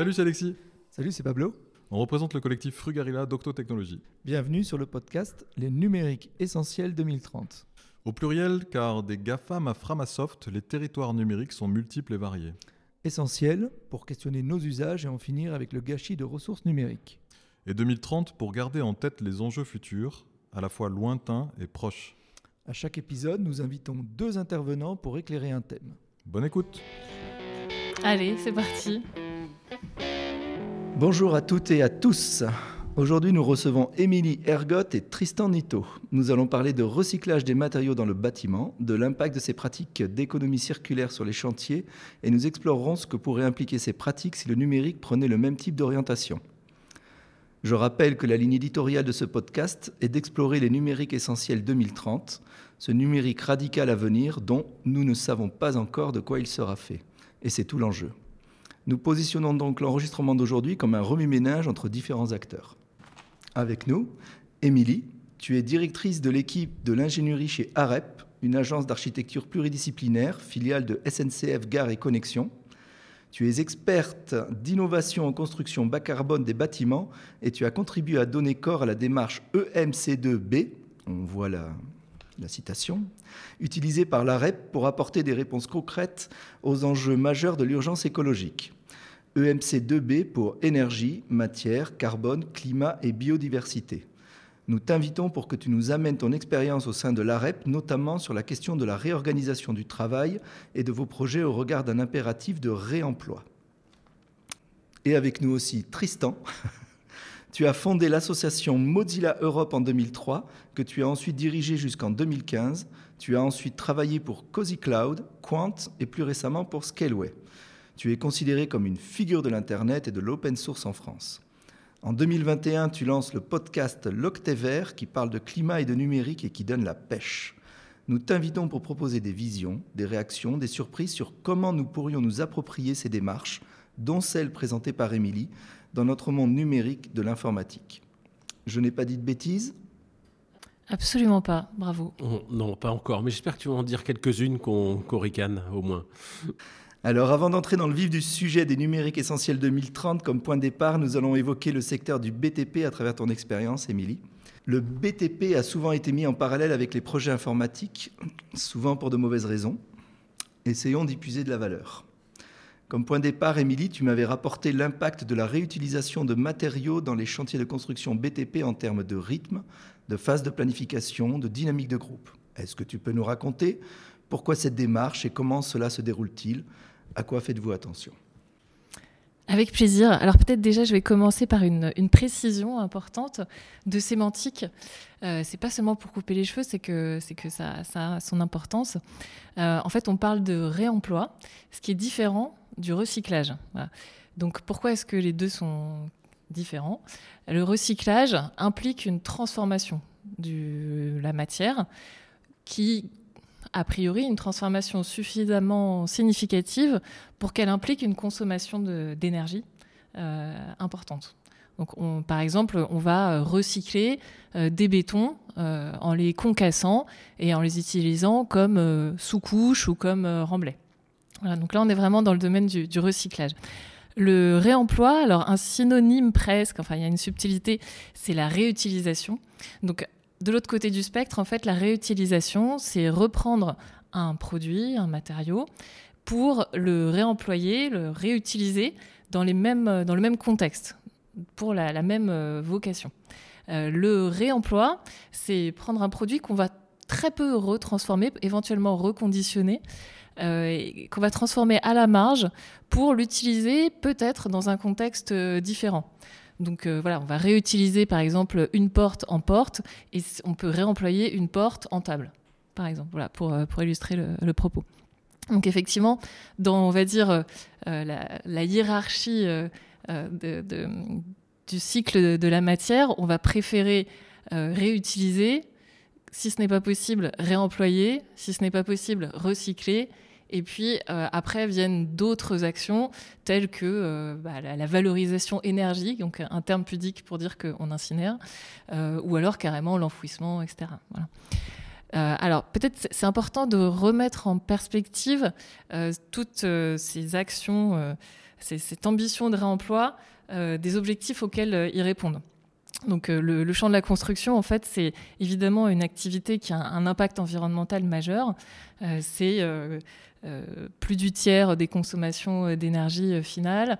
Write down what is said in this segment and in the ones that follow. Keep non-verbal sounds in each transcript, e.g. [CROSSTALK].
Salut, c'est Alexis. Salut, c'est Pablo. On représente le collectif Frugarilla d'Octotechnologie. Bienvenue sur le podcast Les numériques essentiels 2030. Au pluriel, car des GAFAM à Framasoft, les territoires numériques sont multiples et variés. Essentiels pour questionner nos usages et en finir avec le gâchis de ressources numériques. Et 2030 pour garder en tête les enjeux futurs, à la fois lointains et proches. À chaque épisode, nous invitons deux intervenants pour éclairer un thème. Bonne écoute Allez, c'est parti Bonjour à toutes et à tous. Aujourd'hui, nous recevons Émilie Ergot et Tristan Nito. Nous allons parler de recyclage des matériaux dans le bâtiment, de l'impact de ces pratiques d'économie circulaire sur les chantiers, et nous explorerons ce que pourraient impliquer ces pratiques si le numérique prenait le même type d'orientation. Je rappelle que la ligne éditoriale de ce podcast est d'explorer les numériques essentiels 2030, ce numérique radical à venir dont nous ne savons pas encore de quoi il sera fait. Et c'est tout l'enjeu. Nous positionnons donc l'enregistrement d'aujourd'hui comme un remue-ménage entre différents acteurs. Avec nous, Émilie, tu es directrice de l'équipe de l'ingénierie chez AREP, une agence d'architecture pluridisciplinaire, filiale de SNCF Gare et Connexion. Tu es experte d'innovation en construction bas carbone des bâtiments et tu as contribué à donner corps à la démarche EMC2B, on voit la, la citation, utilisée par l'AREP pour apporter des réponses concrètes aux enjeux majeurs de l'urgence écologique. EMC2B pour énergie, matière, carbone, climat et biodiversité. Nous t'invitons pour que tu nous amènes ton expérience au sein de l'AREP, notamment sur la question de la réorganisation du travail et de vos projets au regard d'un impératif de réemploi. Et avec nous aussi Tristan. [LAUGHS] Tu as fondé l'association Mozilla Europe en 2003, que tu as ensuite dirigée jusqu'en 2015. Tu as ensuite travaillé pour Cozy Cloud, Quant et plus récemment pour Scaleway. Tu es considéré comme une figure de l'Internet et de l'open source en France. En 2021, tu lances le podcast L'Octet qui parle de climat et de numérique et qui donne la pêche. Nous t'invitons pour proposer des visions, des réactions, des surprises sur comment nous pourrions nous approprier ces démarches, dont celle présentée par Émilie, dans notre monde numérique de l'informatique. Je n'ai pas dit de bêtises Absolument pas, bravo. Oh, non, pas encore, mais j'espère que tu vas en dire quelques-unes qu'on ricane au moins. Alors avant d'entrer dans le vif du sujet des numériques essentiels 2030, comme point de départ, nous allons évoquer le secteur du BTP à travers ton expérience, Émilie. Le BTP a souvent été mis en parallèle avec les projets informatiques, souvent pour de mauvaises raisons. Essayons d'y puiser de la valeur. Comme point de départ, Émilie, tu m'avais rapporté l'impact de la réutilisation de matériaux dans les chantiers de construction BTP en termes de rythme, de phase de planification, de dynamique de groupe. Est-ce que tu peux nous raconter pourquoi cette démarche et comment cela se déroule-t-il? À quoi faites-vous attention? Avec plaisir. Alors peut-être déjà, je vais commencer par une, précision importante de sémantique. Euh, c'est pas seulement pour couper les cheveux, c'est que, c'est que ça, ça, a son importance. Euh, en fait, on parle de réemploi, ce qui est différent du recyclage. Donc pourquoi est-ce que les deux sont différents? Le recyclage implique une transformation de la matière qui, a priori, une transformation suffisamment significative pour qu'elle implique une consommation d'énergie euh, importante. Donc, on, par exemple, on va recycler euh, des bétons euh, en les concassant et en les utilisant comme sous-couche ou comme remblai donc là, on est vraiment dans le domaine du, recyclage. Le réemploi, alors un synonyme presque, enfin il y a une subtilité, c'est la réutilisation. Donc de l'autre côté du spectre, en fait, la réutilisation, c'est reprendre un produit, un matériau, pour le réemployer, le réutiliser dans, dans le même contexte, pour la, même euh, vocation. Euh, le réemploi, c'est prendre un produit qu'on va très peu retransformer, éventuellement reconditionner, euh, qu'on va transformer à la marge pour l'utiliser peut-être dans un contexte euh, différent. Donc euh, voilà, on va réutiliser par exemple une porte en porte et on peut réemployer une porte en table, par exemple, voilà, pour, pour illustrer le, propos. Donc effectivement, dans, on va dire, la, hiérarchie du cycle de, la matière, on va préférer réutiliser, si ce n'est pas possible, réemployer, si ce n'est pas possible, recycler, et puis euh, après viennent d'autres actions telles que euh, bah, la, valorisation énergie, donc un terme pudique pour dire qu'on incinère, euh, ou alors carrément l'enfouissement, etc. alors peut-être c'est important de remettre en perspective toutes ces actions cette ambition de réemploi des objectifs auxquels ils répondent. Donc le, champ de la construction, en fait, c'est évidemment une activité qui a un, impact environnemental majeur. c'est plus du tiers des consommations d'énergie finale.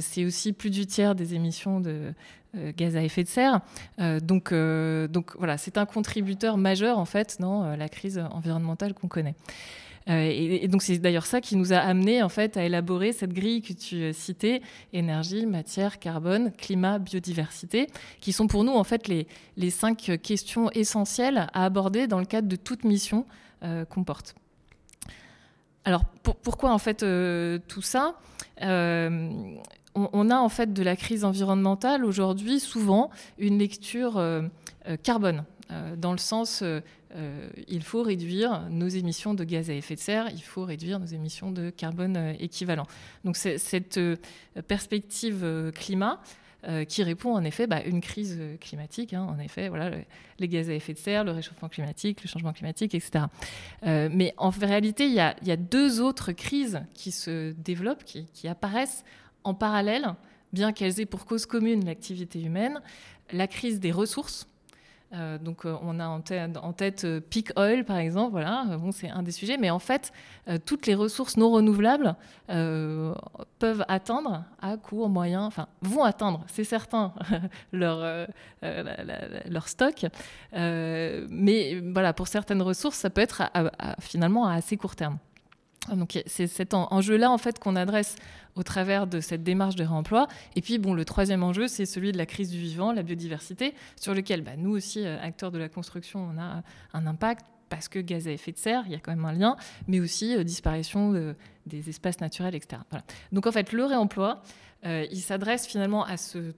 c'est aussi plus du tiers des émissions de, euh, gaz à effet de serre. Euh, donc, euh, voilà, c'est un contributeur majeur en fait dans la crise environnementale qu'on connaît. Et, donc c'est d'ailleurs ça qui nous a amené en fait à élaborer cette grille que tu citais énergie, matière, carbone, climat, biodiversité, qui sont pour nous en fait les cinq questions essentielles à aborder dans le cadre de toute mission qu'on porte. Alors pourquoi en fait tout ça on, a en fait de la crise environnementale aujourd'hui souvent une lecture euh, euh, carbone, euh, dans le sens il faut réduire nos émissions de gaz à effet de serre, il faut réduire nos émissions de carbone équivalent. Donc cette perspective climat, qui répond en effet à bah, une crise climatique. Hein, en effet, voilà, les gaz à effet de serre, le réchauffement climatique, le changement climatique, etc. mais en réalité, il y, a, deux autres crises qui se développent, qui apparaissent en parallèle, bien qu'elles aient pour cause commune l'activité humaine, la crise des ressources. Euh, donc euh, on a en tête, en euh, peak oil par exemple, voilà, bon, c'est un des sujets, mais en fait toutes les ressources non renouvelables peuvent atteindre à court, moyen, enfin vont atteindre, c'est certain, [LAUGHS] leur, leur stock, mais voilà pour certaines ressources ça peut être finalement à assez court terme. Donc c'est cet enjeu-là en fait qu'on adresse au travers de cette démarche de réemploi. Et puis bon, le troisième enjeu, c'est celui de la crise du vivant, la biodiversité, sur lequel bah, nous aussi, euh, acteurs de la construction, on a un impact parce que gaz à effet de serre, il y a quand même un lien, mais aussi euh, disparition des espaces naturels, etc. Donc en fait, le réemploi, euh, il s'adresse finalement à ce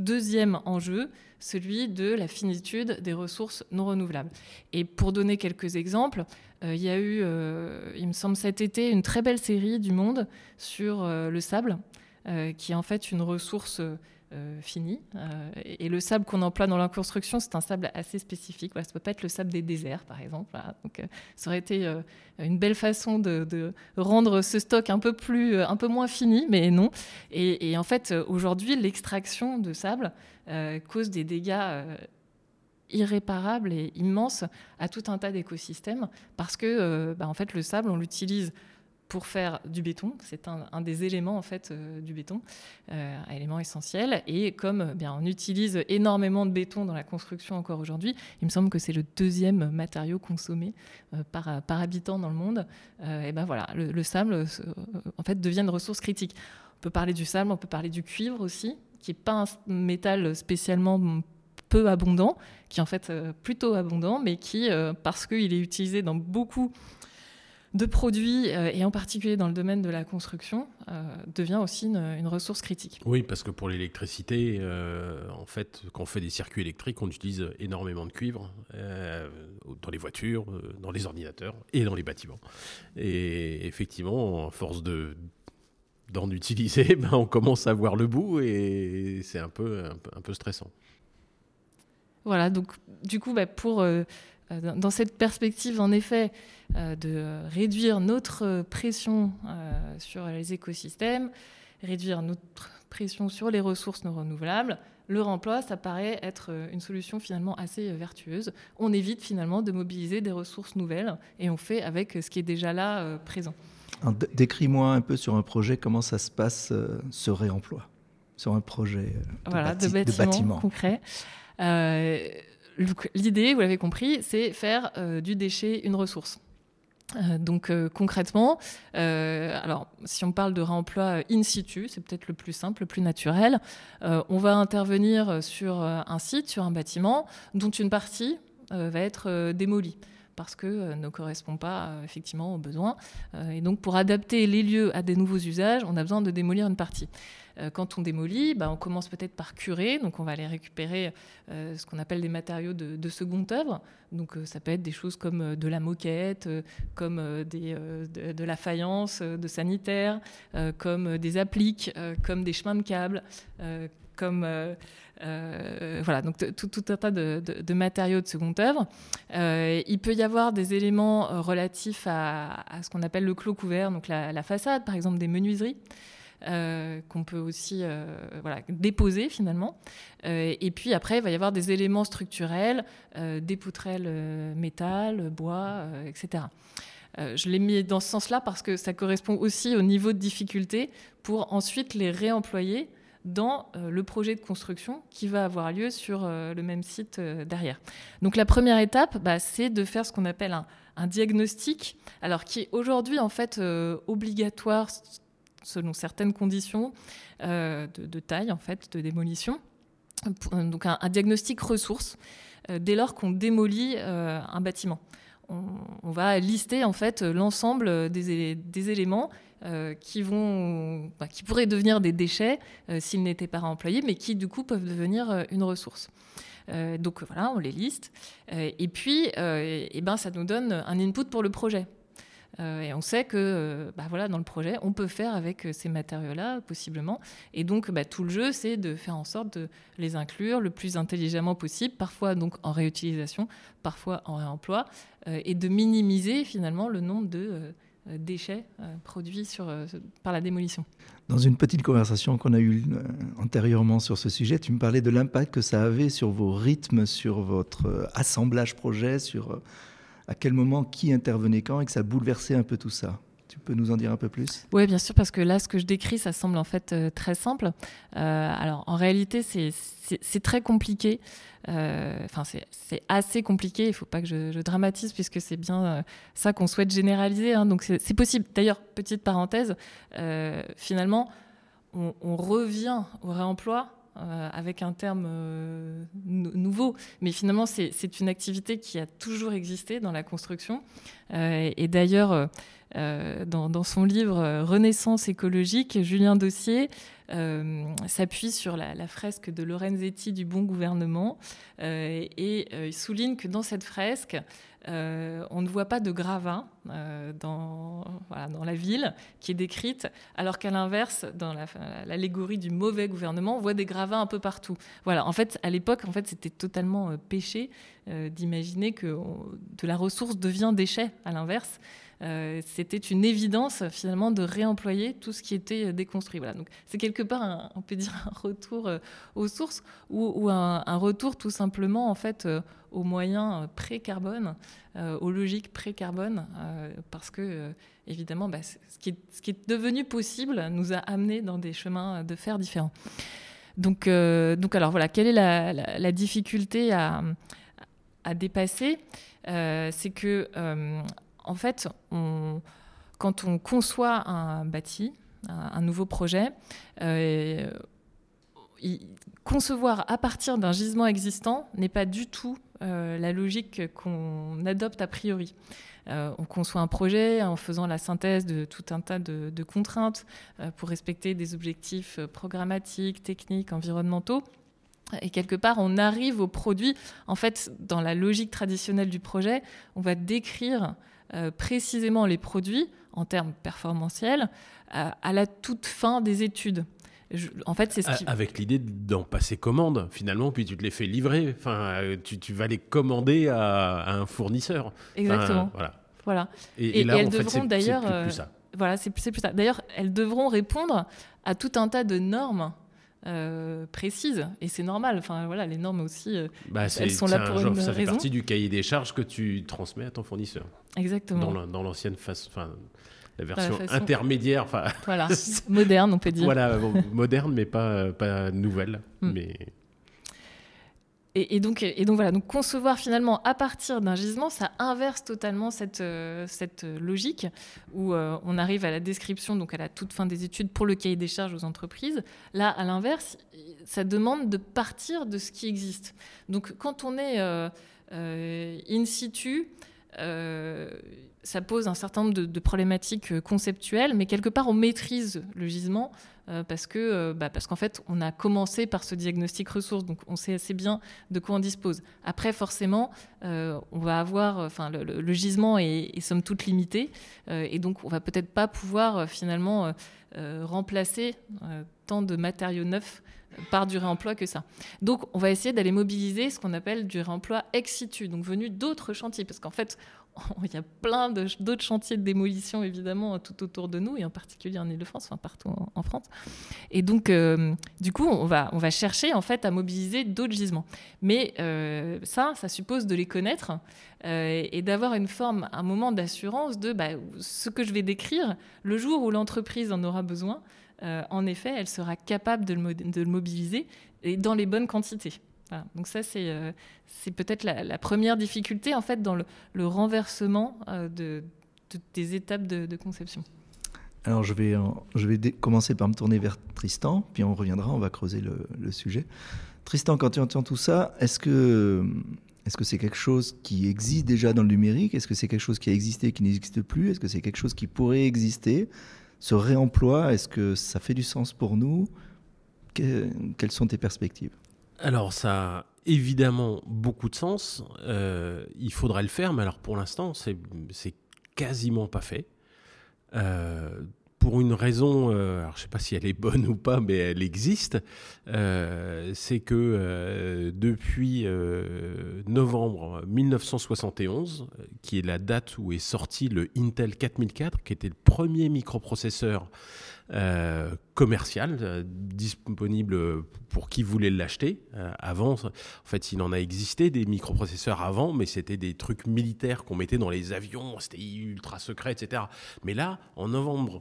deuxième enjeu, celui de la finitude des ressources non renouvelables. Et pour donner quelques exemples, euh, il y a eu, euh, il me semble cet été, une très belle série du Monde sur euh, le sable, qui est en fait une ressource finie. et le sable qu'on emploie dans la construction, c'est un sable assez spécifique. ça ne peut pas être le sable des déserts, par exemple. Donc, ça aurait été une belle façon de, rendre ce stock un peu, plus, un peu moins fini, mais non. Et, en fait, aujourd'hui, l'extraction de sable cause des dégâts irréparable et immense à tout un tas d'écosystèmes parce que euh, bah, en fait le sable on l'utilise pour faire du béton, c'est un, des éléments en fait euh, du béton, euh, un élément essentiel. Et comme bien on utilise énormément de béton dans la construction encore aujourd'hui, il me semble que c'est le deuxième matériau consommé par, par habitant dans le monde. et ben voilà, le, le sable en fait devient une ressource critique. On peut parler du sable, on peut parler du cuivre aussi, qui n'est pas un métal spécialement peu abondant, qui est en fait euh, plutôt abondant, mais qui, euh, parce qu'il est utilisé dans beaucoup de produits, euh, et en particulier dans le domaine de la construction, devient aussi une, ressource critique. Oui, parce que pour l'électricité, en fait, quand on fait des circuits électriques, on utilise énormément de cuivre dans les voitures, dans les ordinateurs et dans les bâtiments. Et effectivement, à force de d'en utiliser, [LAUGHS] ben, on commence à voir le bout et c'est un peu, un peu stressant. Voilà, donc du coup, bah, pour, euh, euh, dans cette perspective, en effet, euh, de réduire notre pression sur les écosystèmes, réduire notre pression sur les ressources non renouvelables, le remploi, ça paraît être une solution finalement assez vertueuse. On évite finalement de mobiliser des ressources nouvelles et on fait avec ce qui est déjà là présent. Décris-moi un peu sur un projet comment ça se passe ce réemploi? Sur un projet de, de bâtiment concret. Euh, l'idée, vous l'avez compris, c'est faire euh, du déchet une ressource. Euh, donc concrètement, alors si on parle de réemploi in situ, c'est peut-être le plus simple, le plus naturel. on va intervenir sur un site, sur un bâtiment, dont une partie va être démolie parce que ne correspond pas effectivement aux besoins. et donc pour adapter les lieux à des nouveaux usages, on a besoin de démolir une partie. Euh, quand on démolit, bah, on commence peut-être par curer, donc on va aller récupérer euh, ce qu'on appelle des matériaux de, seconde œuvre. Donc euh, ça peut être des choses comme de la moquette, comme de, la faïence, de sanitaire, comme des appliques, comme des chemins de câbles, comme voilà, donc tout, un tas de, matériaux de seconde œuvre. il peut y avoir des éléments relatifs à, ce qu'on appelle le clos couvert, donc la, façade, par exemple des menuiseries. Qu'on peut aussi voilà, déposer finalement. et puis après, il va y avoir des éléments structurels, des poutrelles métal, bois, etc. je l'ai mis dans ce sens-là parce que ça correspond aussi au niveau de difficulté pour ensuite les réemployer dans euh, le projet de construction qui va avoir lieu sur euh, le même site euh, derrière. Donc la première étape, bah, c'est de faire ce qu'on appelle un, diagnostic, alors qui est aujourd'hui en fait obligatoire selon certaines conditions de, taille en fait de démolition. Donc un, diagnostic ressource dès lors qu'on démolit un bâtiment. On, va lister en fait l'ensemble des éléments euh, qui, vont, bah, qui pourraient devenir des déchets euh, s'ils n'étaient pas réemployés, mais qui du coup peuvent devenir euh, une ressource. donc voilà, on les liste. et puis, et ben, ça nous donne un input pour le projet. Et on sait que bah, voilà, dans le projet, on peut faire avec ces matériaux-là, possiblement. Et donc, bah, tout le jeu, c'est de faire en sorte de les inclure le plus intelligemment possible, parfois donc en réutilisation, parfois en réemploi, et de minimiser finalement le nombre de euh, déchets euh, produits euh, par la démolition. Dans une petite conversation qu'on a eue antérieurement sur ce sujet, tu me parlais de l'impact que ça avait sur vos rythmes, sur votre assemblage projet, sur à quel moment qui intervenait quand et que ça bouleversait un peu tout ça. Tu peux nous en dire un peu plus? Oui, bien sûr, parce que là, ce que je décris, ça semble en fait très simple. alors, en réalité, c'est très compliqué. Euh, enfin, c'est assez compliqué. Il ne faut pas que je, dramatise puisque c'est bien euh, ça qu'on souhaite généraliser. Hein. donc c'est possible. D'ailleurs, petite parenthèse, euh, finalement, on, revient au réemploi avec un terme nouveau. Mais finalement, c'est une activité qui a toujours existé dans la construction. et d'ailleurs, dans, son livre Renaissance écologique, Julien Dossier euh, s'appuie sur la, fresque de Lorenzetti du bon gouvernement euh, et euh, il souligne que dans cette fresque, on ne voit pas de gravats dans, dans la ville qui est décrite, alors qu'à l'inverse, dans l'allégorie du mauvais gouvernement, on voit des gravats un peu partout. Voilà, en fait, à l'époque, en fait, c'était totalement péché d'imaginer que de la ressource devient déchet, à l'inverse. Euh, c'était une évidence finalement de réemployer tout ce qui était déconstruit. Voilà. C'est quelque part, on peut dire, un retour euh, aux sources ou, un, retour tout simplement en fait euh, aux moyens pré-carbone, aux logiques pré-carbone, parce que évidemment, bah, ce, qui est, devenu possible nous a amené dans des chemins de fer différents. Donc, alors voilà, quelle est la, difficulté à, dépasser C'est que en fait, quand on conçoit un bâti, un, nouveau projet, euh, concevoir à partir d'un gisement existant n'est pas du tout euh, la logique qu'on adopte a priori. Euh, on conçoit un projet en faisant la synthèse de tout un tas de, contraintes pour respecter des objectifs programmatiques, techniques, environnementaux. Et quelque part, on arrive au produit. En fait, dans la logique traditionnelle du projet, on va décrire euh, précisément les produits en termes performantiels euh, à la toute fin des études. En fait, c'est ce Avec l'idée d'en passer commande, finalement, puis tu te les fais livrer. Enfin, euh, tu, vas les commander à, un fournisseur. Exactement. voilà. voilà. Et, là, elles devront d'ailleurs. Voilà, c'est plus ça. D'ailleurs, elles devront répondre à tout un tas de normes euh, précise et c'est normal. Enfin voilà, les normes aussi, euh, bah, elles sont là pour une Ça fait partie du cahier des charges que tu transmets à ton fournisseur. Exactement. Dans l'ancienne phase, enfin la version intermédiaire, enfin [LAUGHS] voilà, [LAUGHS] moderne on peut dire. Voilà, moderne mais pas pas nouvelle, hmm. mais et, donc, et donc voilà, donc concevoir finalement à partir d'un gisement, ça inverse totalement cette, euh, cette logique où euh, on arrive à la description, donc à la toute fin des études pour le cahier des charges aux entreprises. Là, à l'inverse, ça demande de partir de ce qui existe. Donc quand on est euh, in situ, ça pose un certain nombre de, problématiques conceptuelles, mais quelque part on maîtrise le gisement euh, parce que euh, bah, parce qu'en fait on a commencé par ce diagnostic ressources, donc on sait assez bien de quoi on dispose. Après forcément euh, on va avoir, enfin le, gisement est, est, somme toute limité et donc on va peut-être pas pouvoir finalement remplacer tant de matériaux neufs par du réemploi que ça. Donc, on va essayer d'aller mobiliser ce qu'on appelle du réemploi ex situ, donc venu d'autres chantiers, parce qu'en fait, [LAUGHS] il y a plein d'autres chantiers de démolition, évidemment, tout autour de nous, et en particulier en Ile-de-France, enfin partout en, France. Et donc, euh, du coup, on va, chercher, en fait, à mobiliser d'autres gisements. Mais euh, ça, ça suppose de les connaître euh, et d'avoir une forme, un moment d'assurance de bah, ce que je vais décrire, le jour où l'entreprise en aura besoin, en effet, elle sera capable de le, de le mobiliser et dans les bonnes quantités. Donc ça, c'est euh, peut-être la, première difficulté en fait dans le, renversement euh, de, des étapes de, conception. Alors je vais, commencer par me tourner vers Tristan, puis on reviendra, on va creuser le, sujet. Tristan, quand tu entends tout ça, est-ce que c'est quelque chose qui existe déjà dans le numérique? Est-ce que c'est quelque chose qui a existé qui n'existe plus? Est-ce que c'est quelque chose qui pourrait exister? Ce réemploi, est-ce que ça fait du sens pour nous? Quelles sont tes perspectives? Alors ça a évidemment beaucoup de sens. Euh, il faudrait le faire, mais alors pour l'instant, c'est quasiment pas fait. Euh, pour une raison, euh, je ne sais pas si elle est bonne ou pas, mais elle existe, c'est que depuis novembre 1971, qui est la date où est sorti le Intel 4004, qui était le premier microprocesseur commercial euh, disponible pour qui voulait l'acheter. Euh, avant, en fait, il en a existé des microprocesseurs avant, mais c'était des trucs militaires qu'on mettait dans les avions, c'était ultra secret, etc. Mais là, en novembre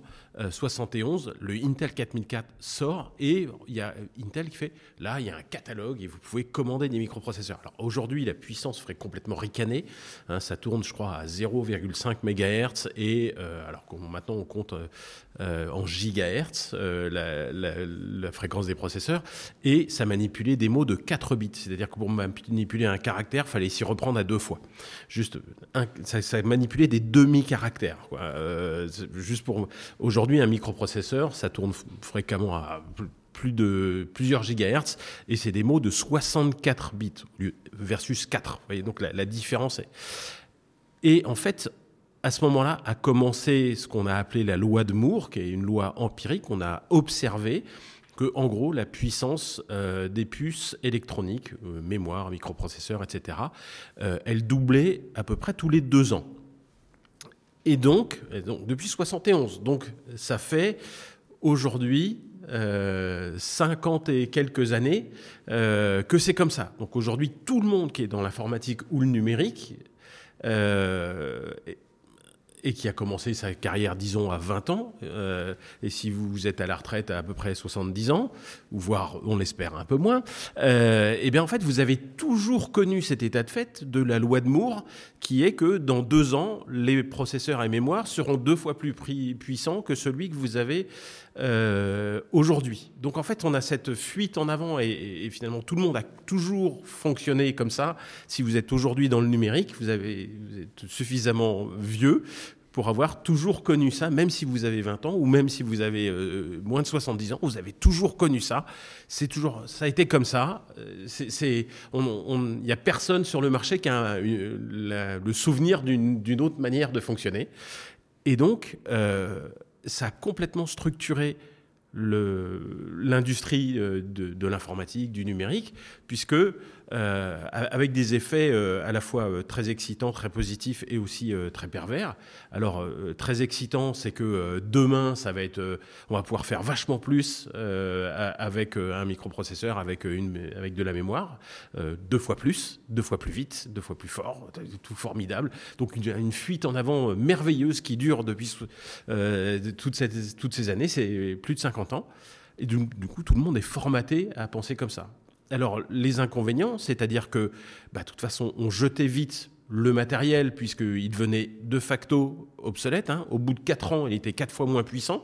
71, le Intel 4004 sort et il y a Intel qui fait là, il y a un catalogue et vous pouvez commander des microprocesseurs. Alors aujourd'hui, la puissance ferait complètement ricaner. Hein, ça tourne, je crois, à 0,5 MHz et alors maintenant on compte en gigahertz. La, fréquence des processeurs, et ça manipulait des mots de 4 bits. C'est-à-dire que pour manipuler un caractère, il fallait s'y reprendre à deux fois. Juste, ça, manipulait des demi-caractères. Euh, juste pour aujourd'hui, un microprocesseur, ça tourne fréquemment à plus de plusieurs gigahertz et c'est des mots de 64 bits versus 4. Vous voyez, donc la, la différence est. Et en fait, à ce moment-là a commencé ce qu'on a appelé la loi de Moore, qui est une loi empirique. On a observé que, en gros, la puissance euh, des puces électroniques, euh, mémoire, microprocesseurs, etc., euh, elle doublait à peu près tous les deux ans. Et donc, depuis 71, donc ça fait aujourd'hui 50 et quelques années que c'est comme ça. Donc aujourd'hui, tout le monde qui est dans l'informatique ou le numérique et qui a commencé sa carrière, disons, à 20 ans, euh, et si vous êtes à la retraite à à peu près 70 ans, ou voire, on l'espère, un peu moins, euh, eh bien, en fait, vous avez toujours connu cet état de fait de la loi de Moore, qui est que dans deux ans, les processeurs et mémoires seront deux fois plus puissants que celui que vous avez euh, aujourd'hui. Donc, en fait, on a cette fuite en avant, et, finalement, tout le monde a toujours fonctionné comme ça. Si vous êtes aujourd'hui dans le numérique, vous, êtes suffisamment vieux pour avoir toujours connu ça, même si vous avez 20 ans ou même si vous avez euh, moins de 70 ans, vous avez toujours connu ça. C'est toujours, ça a été comme ça. Euh, il n'y a personne sur le marché qui a le souvenir d'une autre manière de fonctionner. Et donc, ça a complètement structuré l'industrie de, de l'informatique, du numérique, puisque euh, avec des effets euh, à la fois euh, très excitants, très positifs et aussi très pervers. Alors très excitant, c'est que demain, ça va être, on va pouvoir faire vachement plus avec un microprocesseur, avec une, avec de la mémoire, deux fois plus, deux fois plus vite, deux fois plus fort, tout formidable. Donc une, fuite en avant merveilleuse qui dure depuis toutes ces années, c'est plus de 50 ans. Et du, coup, tout le monde est formaté à penser comme ça. Alors, les inconvénients, c'est-à-dire que, bah, de toute façon, on jetait vite le matériel, puisqu'il devenait de facto obsolète. Hein. Au bout de 4 ans, il était 4 fois moins puissant.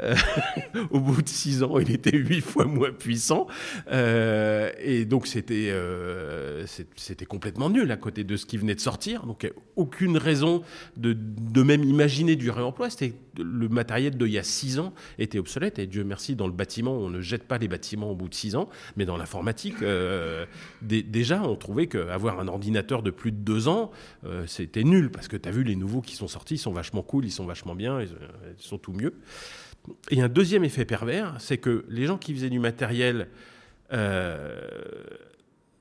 Euh, [LAUGHS] au bout de 6 ans, il était 8 fois moins puissant. Euh, et donc, c'était euh, c'était complètement nul à côté de ce qui venait de sortir. Donc, aucune raison de, de même imaginer du réemploi. C'était le matériel d'il y a 6 ans était obsolète. Et Dieu merci, dans le bâtiment, on ne jette pas les bâtiments au bout de 6 ans. Mais dans l'informatique, déjà, on trouvait qu'avoir un ordinateur de plus de 2 ans, c'était nul. Parce que tu as vu les nouveaux qui sont sortis, sont vachement cool, ils sont vachement bien, ils, euh, sont tout mieux. Et un deuxième effet pervers, c'est que les gens qui faisaient du matériel euh,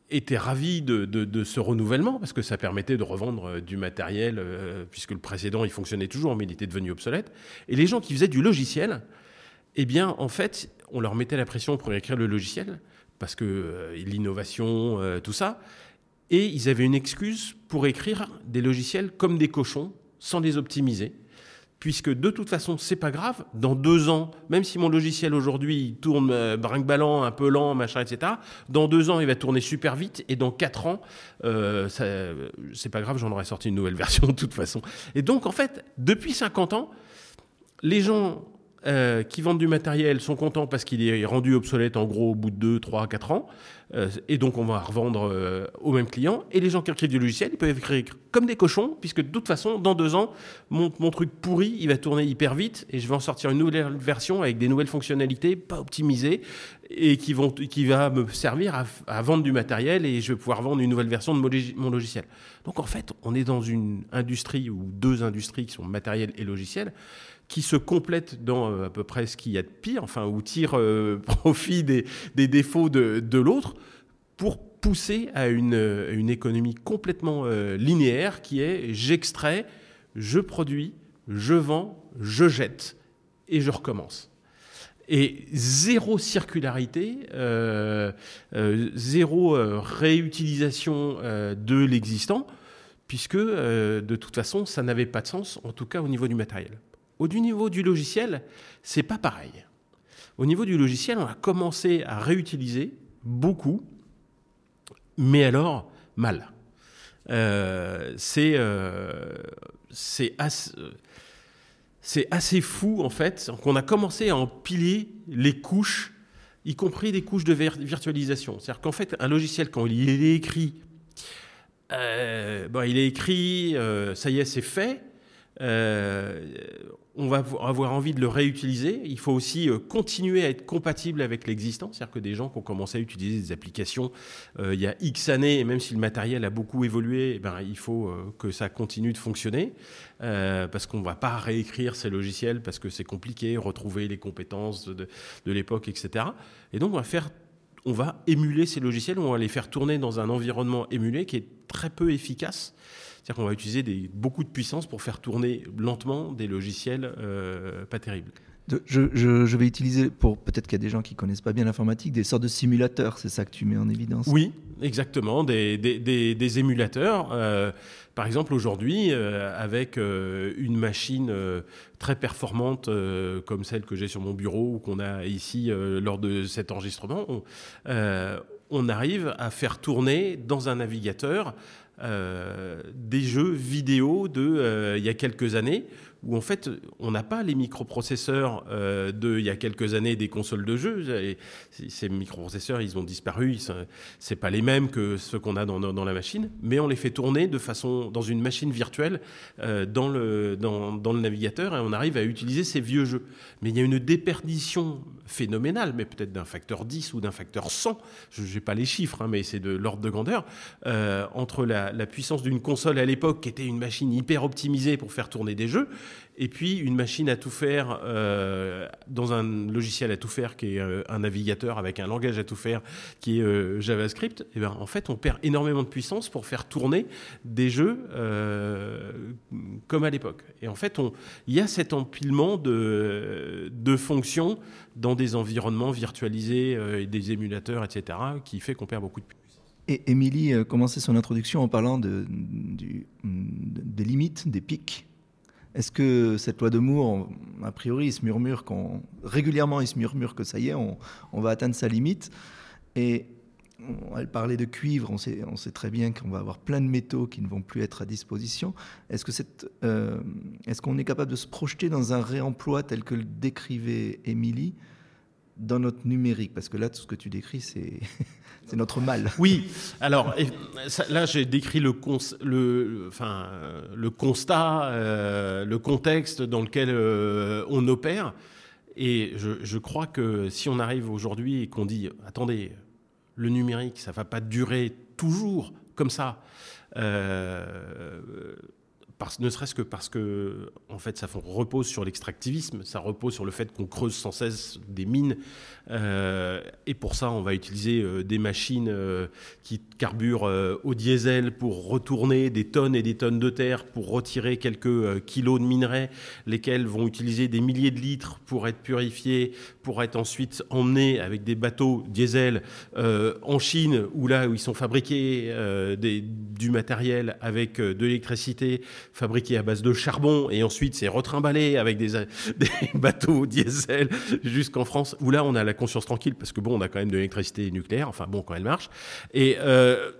était ravi de, ce renouvellement parce que ça permettait de revendre euh, du matériel, puisque le précédent, il fonctionnait toujours, mais il était devenu obsolète. Et les gens qui faisaient du logiciel, eh bien, en fait, on leur mettait la pression pour écrire le logiciel, parce que l'innovation, tout ça. Et ils avaient une excuse pour écrire des logiciels comme des cochons, sans les optimiser puisque de toute façon, c'est pas grave. Dans deux ans, même si mon logiciel aujourd'hui tourne euh, brinque-ballant, un peu lent, machin, etc., dans deux ans, il va tourner super vite, et dans quatre ans, euh, c'est pas grave, j'en aurais sorti une nouvelle [LAUGHS] version de toute façon. Et donc, en fait, depuis 50 ans, les gens euh, qui vendent du matériel sont contents parce qu'il est rendu obsolète en gros au bout de 2, 3, 4 ans. Euh, et donc on va revendre euh, aux mêmes clients. Et les gens qui écrivent du logiciel, ils peuvent écrire comme des cochons, puisque de toute façon, dans deux ans, mon, truc pourri, il va tourner hyper vite et je vais en sortir une nouvelle version avec des nouvelles fonctionnalités, pas optimisées, et qui, vont, qui va me servir à, à vendre du matériel et je vais pouvoir vendre une nouvelle version de mon logiciel. Donc en fait, on est dans une industrie ou deux industries qui sont matériel et logiciel qui se complètent dans euh, à peu près ce qu'il y a de pire, enfin, ou tirent euh, [LAUGHS] profit des, défauts de, l'autre, pour pousser à une, économie complètement euh, linéaire qui est j'extrais, je produis, je vends, je jette et je recommence. Et zéro circularité, zéro réutilisation de l'existant, puisque de toute façon, ça n'avait pas de sens, en tout cas au niveau du matériel. Au niveau du logiciel, c'est pas pareil. Au niveau du logiciel, on a commencé à réutiliser beaucoup, mais alors mal. Euh, c'est euh, assez, assez, fou en fait qu'on a commencé à empiler les couches, y compris des couches de virtualisation. C'est-à-dire qu'en fait, un logiciel, quand il est écrit, euh, il est écrit, ça y est, c'est fait. Euh, on va avoir envie de le réutiliser. Il faut aussi euh, continuer à être compatible avec l'existant. C'est-à-dire que des gens qui ont commencé à utiliser des applications euh, il y a X années, et même si le matériel a beaucoup évolué, eh ben, il faut que ça continue de fonctionner. parce qu'on ne va pas réécrire ces logiciels parce que c'est compliqué, retrouver les compétences de, de l'époque, etc. Et donc on va faire on va émuler ces logiciels, on va les faire tourner dans un environnement émulé qui est très peu efficace c'est-à-dire qu'on va utiliser des, beaucoup de puissance pour faire tourner lentement des logiciels euh, pas terribles. je, vais utiliser, pour peut-être qu'il y a des gens qui connaissent pas bien l'informatique, des sortes de simulateurs, c'est ça que tu mets en évidence? Oui, exactement, des, des, émulateurs. Euh, par exemple, aujourd'hui, euh, avec une machine très performante comme celle que j'ai sur mon bureau ou qu'on a ici lors de cet enregistrement, on, arrive à faire tourner dans un navigateur des jeux vidéo de euh, il y a quelques années où en fait on n'a pas les microprocesseurs euh, de il y a quelques années des consoles de jeux. Ces microprocesseurs ils ont disparu, c'est pas les mêmes que ceux qu'on a dans, la machine, mais on les fait tourner de façon dans une machine virtuelle dans le dans, le navigateur et on arrive à utiliser ces vieux jeux. Mais il y a une déperdition phénoménale, mais peut-être d'un facteur 10 ou d'un facteur 100, je n'ai pas les chiffres, hein, mais c'est de l'ordre de grandeur, entre la la, puissance d'une console à l'époque, qui était une machine hyper optimisée pour faire tourner des jeux, et puis une machine à tout faire euh, dans un logiciel à tout faire qui est euh, un navigateur avec un langage à tout faire qui est euh, JavaScript, et eh ben, en fait on perd énormément de puissance pour faire tourner des jeux comme à l'époque. Et en fait il y a cet empilement de, fonctions dans des environnements virtualisés et des émulateurs, etc., qui fait qu'on perd beaucoup de puissance. Et Émilie commençait son introduction en parlant de, des limites, des pics? Est-ce que cette loi de Moore, a priori, il se murmure qu'on, régulièrement, il se murmure que ça y est, on, va atteindre sa limite. Et elle parlait de cuivre, on sait, très bien qu'on va avoir plein de métaux qui ne vont plus être à disposition. Est-ce, que euh, est-ce qu'on est capable de se projeter dans un réemploi tel que le décrivait Émilie? Dans notre numérique Parce que là, tout ce que tu décris, c'est [LAUGHS] notre mal. Oui, alors là j'ai décrit le constat, euh, le contexte dans lequel euh, on opère. Et je, crois que si on arrive aujourd'hui et qu'on dit, attendez, le numérique, ça ne va pas durer toujours comme ça. Euh, ne serait-ce que parce que en fait ça repose sur l'extractivisme, ça repose sur le fait qu'on creuse sans cesse des mines euh, et pour ça on va utiliser euh, des machines euh, qui carburent au diesel pour retourner des tonnes et des tonnes de terre pour retirer quelques kilos de minerais, lesquels vont utiliser des milliers de litres pour être purifiés, pour être ensuite emmenés avec des bateaux diesel en Chine où là où ils sont fabriqués du matériel avec de l'électricité fabriqué à base de charbon et ensuite c'est retrimballé avec des, [LAUGHS] des bateaux diesel jusqu'en France, où là on a la conscience tranquille parce que bon, on a quand même de l'électricité nucléaire, enfin bon, quand elle marche. Et euh,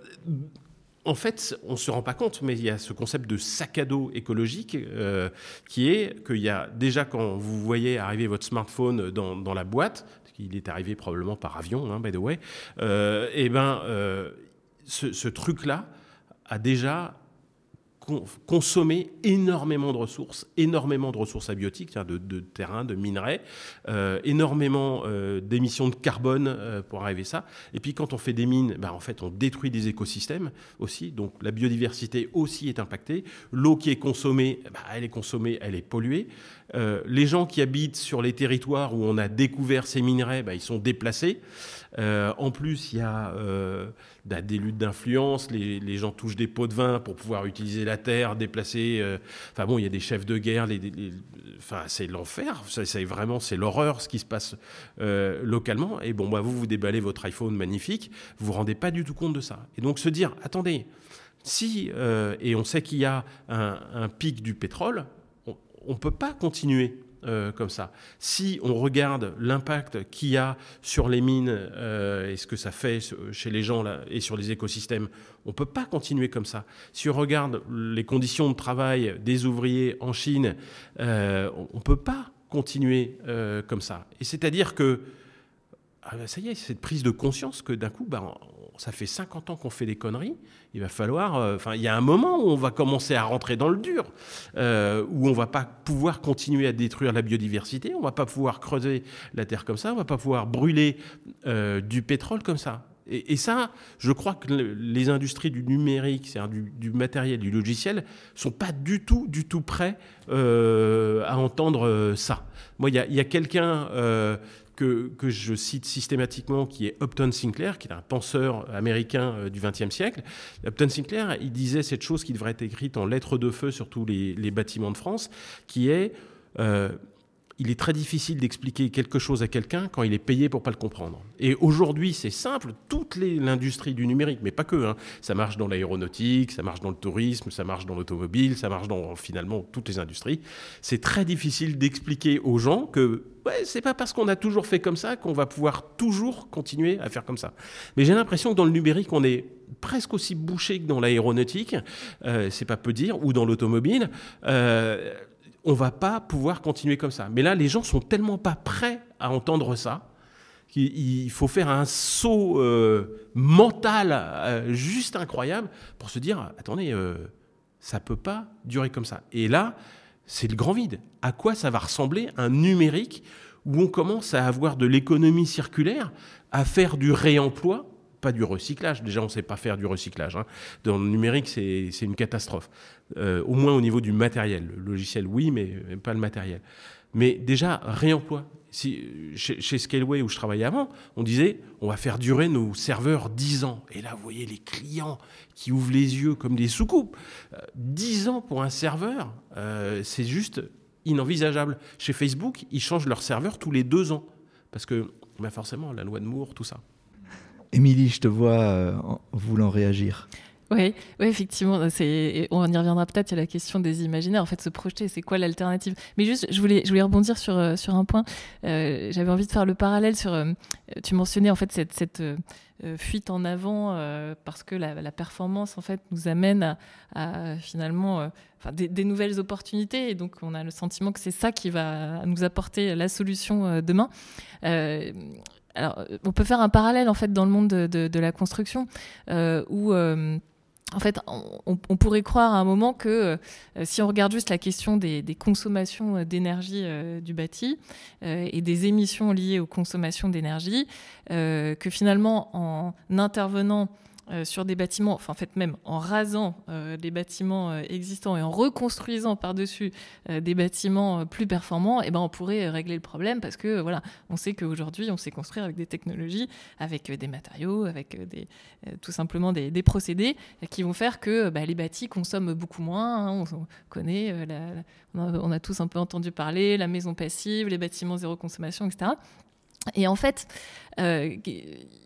en fait, on ne se rend pas compte, mais il y a ce concept de sac à dos écologique euh, qui est qu'il y a déjà quand vous voyez arriver votre smartphone dans, dans la boîte, il est arrivé probablement par avion, hein, by the way, euh, et ben ce truc-là a déjà consommer énormément de ressources, énormément de ressources abiotiques, de, de de minerais, euh, énormément euh, d'émissions de carbone euh, pour arriver à ça. Et puis quand on fait des mines, bah, en fait, on détruit des écosystèmes aussi, donc la biodiversité aussi est impactée. L'eau qui est consommée, bah, elle est consommée, elle est polluée. les gens qui habitent sur les territoires où on a découvert ces minerais, bah, ils sont déplacés. En plus, il y a des luttes d'influence, les, gens touchent des pots de vin pour pouvoir utiliser la terre, déplacer. Euh, enfin bon, il y a des chefs de guerre, c'est l'enfer, c'est vraiment c'est l'horreur ce qui se passe euh, localement. Et bon, bah, vous vous déballez votre iPhone magnifique, vous vous rendez pas du tout compte de ça. Et donc se dire, attendez, si euh, et on sait qu'il y a un, un, pic du pétrole, on ne peut pas continuer euh, comme ça. Si on regarde l'impact qu'il y a sur les mines euh, et ce que ça fait chez les gens là, et sur les écosystèmes, on ne peut pas continuer comme ça. Si on regarde les conditions de travail des ouvriers en Chine, euh, on ne peut pas continuer comme ça. Et c'est-à-dire que ah ça y est, cette prise de conscience que d'un coup, bah, ça fait 50 ans qu'on fait des conneries, il va falloir... Euh, enfin, il y a un moment où on va commencer à rentrer dans le dur, euh, où on va pas pouvoir continuer à détruire la biodiversité, on va pas pouvoir creuser la terre comme ça, on va pas pouvoir brûler euh, du pétrole comme ça. Et, ça, je crois que les industries du numérique, c'est-à-dire du, matériel, du logiciel, sont pas du tout, du tout prêts à entendre ça. Moi, il y a quelqu'un que, je cite systématiquement, qui est Upton Sinclair, qui est un penseur américain euh, du XXe siècle. Upton Sinclair, il disait cette chose qui devrait être écrite en lettres de feu sur tous les, bâtiments de France, qui est euh, il est très difficile d'expliquer quelque chose à quelqu'un quand il est payé pour pas le comprendre. Et aujourd'hui, c'est simple, toute l'industrie du numérique, mais pas que, hein. ça marche dans l'aéronautique, ça marche dans le tourisme, ça marche dans l'automobile, ça marche dans finalement toutes les industries. C'est très difficile d'expliquer aux gens que ouais, c'est pas parce qu'on a toujours fait comme ça qu'on va pouvoir toujours continuer à faire comme ça. Mais j'ai l'impression que dans le numérique, on est presque aussi bouché que dans l'aéronautique, euh, c'est pas peu dire, ou dans l'automobile. Euh, on va pas pouvoir continuer comme ça. Mais là, les gens sont tellement pas prêts à entendre ça qu'il faut faire un saut euh, mental euh, juste incroyable pour se dire attendez, euh, ça peut pas durer comme ça. Et là, c'est le grand vide. À quoi ça va ressembler un numérique où on commence à avoir de l'économie circulaire, à faire du réemploi pas du recyclage. Déjà, on ne sait pas faire du recyclage. Hein. Dans le numérique, c'est une catastrophe. Euh, au moins au niveau du matériel. Le logiciel, oui, mais pas le matériel. Mais déjà, réemploi. Si, chez, Scaleway, où je travaillais avant, on disait on va faire durer nos serveurs 10 ans. Et là, vous voyez les clients qui ouvrent les yeux comme des soucoupes. 10 euh, ans pour un serveur, euh, c'est juste inenvisageable. Chez Facebook, ils changent leur serveur tous les deux ans. Parce que, bah forcément, la loi de Moore, tout ça. Émilie, je te vois euh, voulant réagir. Oui, oui, effectivement, on y reviendra peut-être. A la question des imaginaires, en fait, se projeter, c'est quoi l'alternative? Mais juste, je voulais, je voulais rebondir sur, euh, sur un point. Euh, j'avais envie de faire le parallèle sur. tu mentionnais en fait cette, cette fuite en avant parce que la, performance en fait nous amène à, finalement des, des, nouvelles opportunités et donc on a le sentiment que c'est ça qui va nous apporter la solution demain alors, on peut faire un parallèle en fait dans le monde de, la construction euh, où euh, en fait, on, pourrait croire à un moment que euh, si on regarde juste la question des, consommations d'énergie du bâti et des émissions liées aux consommations d'énergie, que finalement, en intervenant euh, sur des bâtiments, enfin en fait même en rasant euh, les bâtiments euh, existants et en reconstruisant par-dessus des bâtiments plus performants, eh ben, on pourrait régler le problème parce que voilà, on sait qu'aujourd'hui on sait construire avec des technologies, avec des matériaux, avec des, tout simplement des, procédés qui vont faire que bah, les bâtis consomment beaucoup moins. Hein. on, connaît, on, a, tous un peu entendu parler, la maison passive, les bâtiments zéro consommation, etc. Et en fait, euh,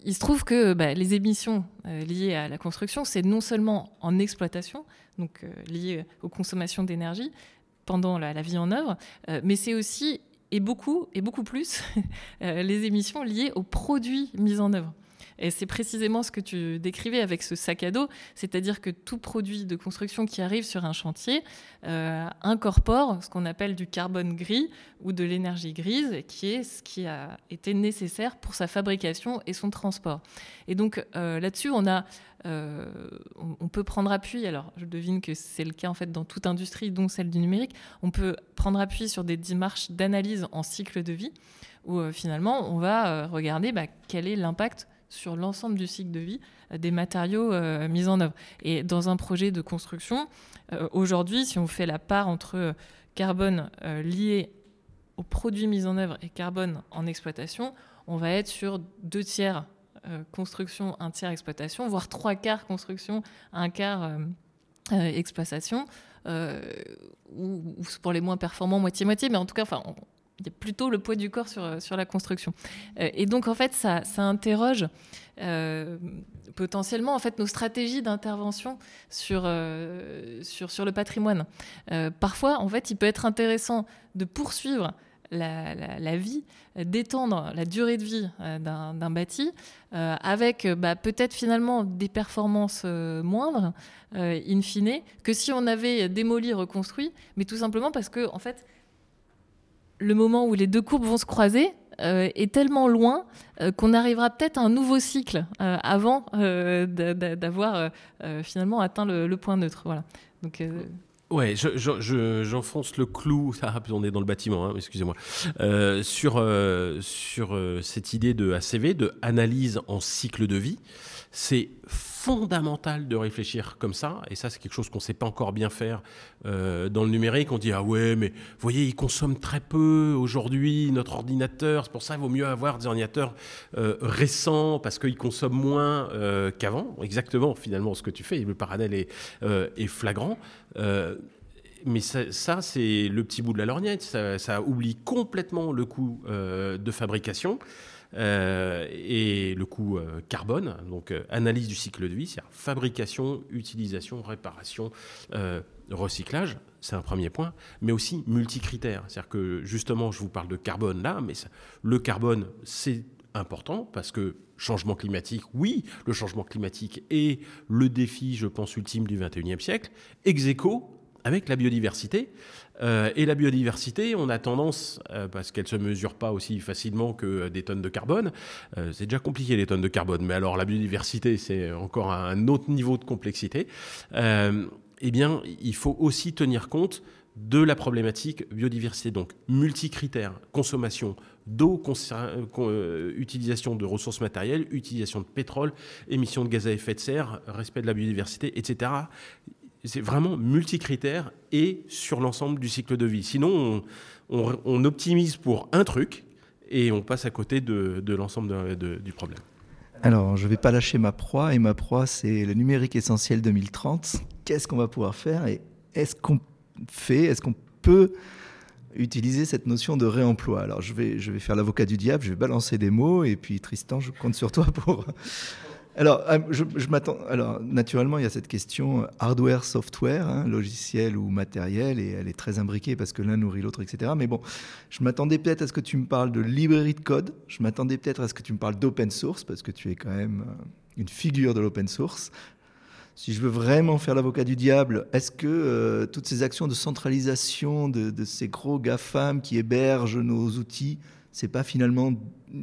il se trouve que bah, les émissions euh, liées à la construction, c'est non seulement en exploitation, donc euh, liées aux consommations d'énergie pendant la, vie en œuvre, mais c'est aussi et beaucoup et beaucoup plus [LAUGHS] les émissions liées aux produits mis en œuvre. Et c'est précisément ce que tu décrivais avec ce sac à dos, c'est-à-dire que tout produit de construction qui arrive sur un chantier euh, incorpore ce qu'on appelle du carbone gris ou de l'énergie grise, qui est ce qui a été nécessaire pour sa fabrication et son transport. Et donc euh, là-dessus, on a euh, on, peut prendre appui, alors je devine que c'est le cas en fait dans toute industrie, dont celle du numérique, on peut prendre appui sur des démarches d'analyse en cycle de vie, où finalement on va regarder bah, quel est l'impact sur l'ensemble du cycle de vie euh, des matériaux euh, mis en œuvre. Et dans un projet de construction, euh, aujourd'hui, si on fait la part entre carbone lié aux produits mis en œuvre et carbone en exploitation, on va être sur deux tiers construction, un tiers exploitation, voire trois quarts construction, un quart exploitation, ou, pour les moins performants, moitié-moitié, mais en tout cas, enfin, il y a plutôt le poids du corps sur, sur la construction. Euh, et donc, en fait, ça, interroge euh, potentiellement en fait, nos stratégies d'intervention sur, euh, sur, sur le patrimoine. parfois, en fait, il peut être intéressant de poursuivre la, la, vie, d'étendre la durée de vie d'un bâti avec bah, peut-être finalement des performances moindres, in fine, que si on avait démoli, reconstruit, mais tout simplement parce que, en fait, le moment où les deux courbes vont se croiser euh, est tellement loin euh, qu'on arrivera peut-être à un nouveau cycle euh, avant d'avoir finalement atteint le, point neutre. Voilà. Donc, Ouais, j'enfonce le clou, [LAUGHS] ah, on est dans le bâtiment, hein, excusez-moi, sur, sur cette idée de ACV, de analyse en cycle de vie. C'est fondamental de réfléchir comme ça, et ça c'est quelque chose qu'on ne sait pas encore bien faire euh, dans le numérique. On dit ah ouais, mais vous voyez, il consomme très peu aujourd'hui notre ordinateur, c'est pour ça qu'il vaut mieux avoir des ordinateurs euh, récents parce qu'ils consomment moins euh, qu'avant. Exactement, finalement, ce que tu fais, le parallèle est, flagrant mais ça, c'est le petit bout de la lorgnette. Ça oublie complètement le coût de fabrication. Euh, et le coût euh, carbone, donc euh, analyse du cycle de vie, c'est-à-dire fabrication, utilisation, réparation, recyclage, c'est un premier point, mais aussi multicritères. C'est-à-dire que justement, je vous parle de carbone là, mais le carbone, c'est important parce que changement climatique, oui, le changement climatique est le défi, je pense, ultime du 21e siècle. Ex avec la biodiversité. Euh, et la biodiversité, on a tendance, euh, parce qu'elle ne se mesure pas aussi facilement que des tonnes de carbone, euh, c'est déjà compliqué les tonnes de carbone, mais alors la biodiversité, c'est encore un autre niveau de complexité, eh bien, il faut aussi tenir compte de la problématique biodiversité, donc multicritères, consommation d'eau, utilisation de ressources matérielles, utilisation de pétrole, émissions de gaz à effet de serre, respect de la biodiversité, etc c'est vraiment multicritère et sur l'ensemble du cycle de vie. Sinon, on, optimise pour un truc et on passe à côté de, l'ensemble du problème. Alors, je ne vais pas lâcher ma proie, et ma proie, c'est le numérique essentiel 2030. Qu'est-ce qu'on va pouvoir faire et est-ce qu'on fait, est-ce qu'on peut utiliser cette notion de réemploi? Alors, je vais, je vais faire l'avocat du diable, je vais balancer des mots, et puis Tristan, je compte sur toi pour alors, euh, je, m'attends. Alors, naturellement, il y a cette question euh, hardware, software, hein, logiciel ou matériel, et elle est très imbriquée parce que l'un nourrit l'autre, etc. Mais bon, je m'attendais peut-être à ce que tu me parles de librairie de code. Je m'attendais peut-être à ce que tu me parles d'open source parce que tu es quand même euh, une figure de l'open source. Si je veux vraiment faire l'avocat du diable, est-ce que toutes ces actions de centralisation de, de ces gros GAFAM qui hébergent nos outils, c'est pas finalement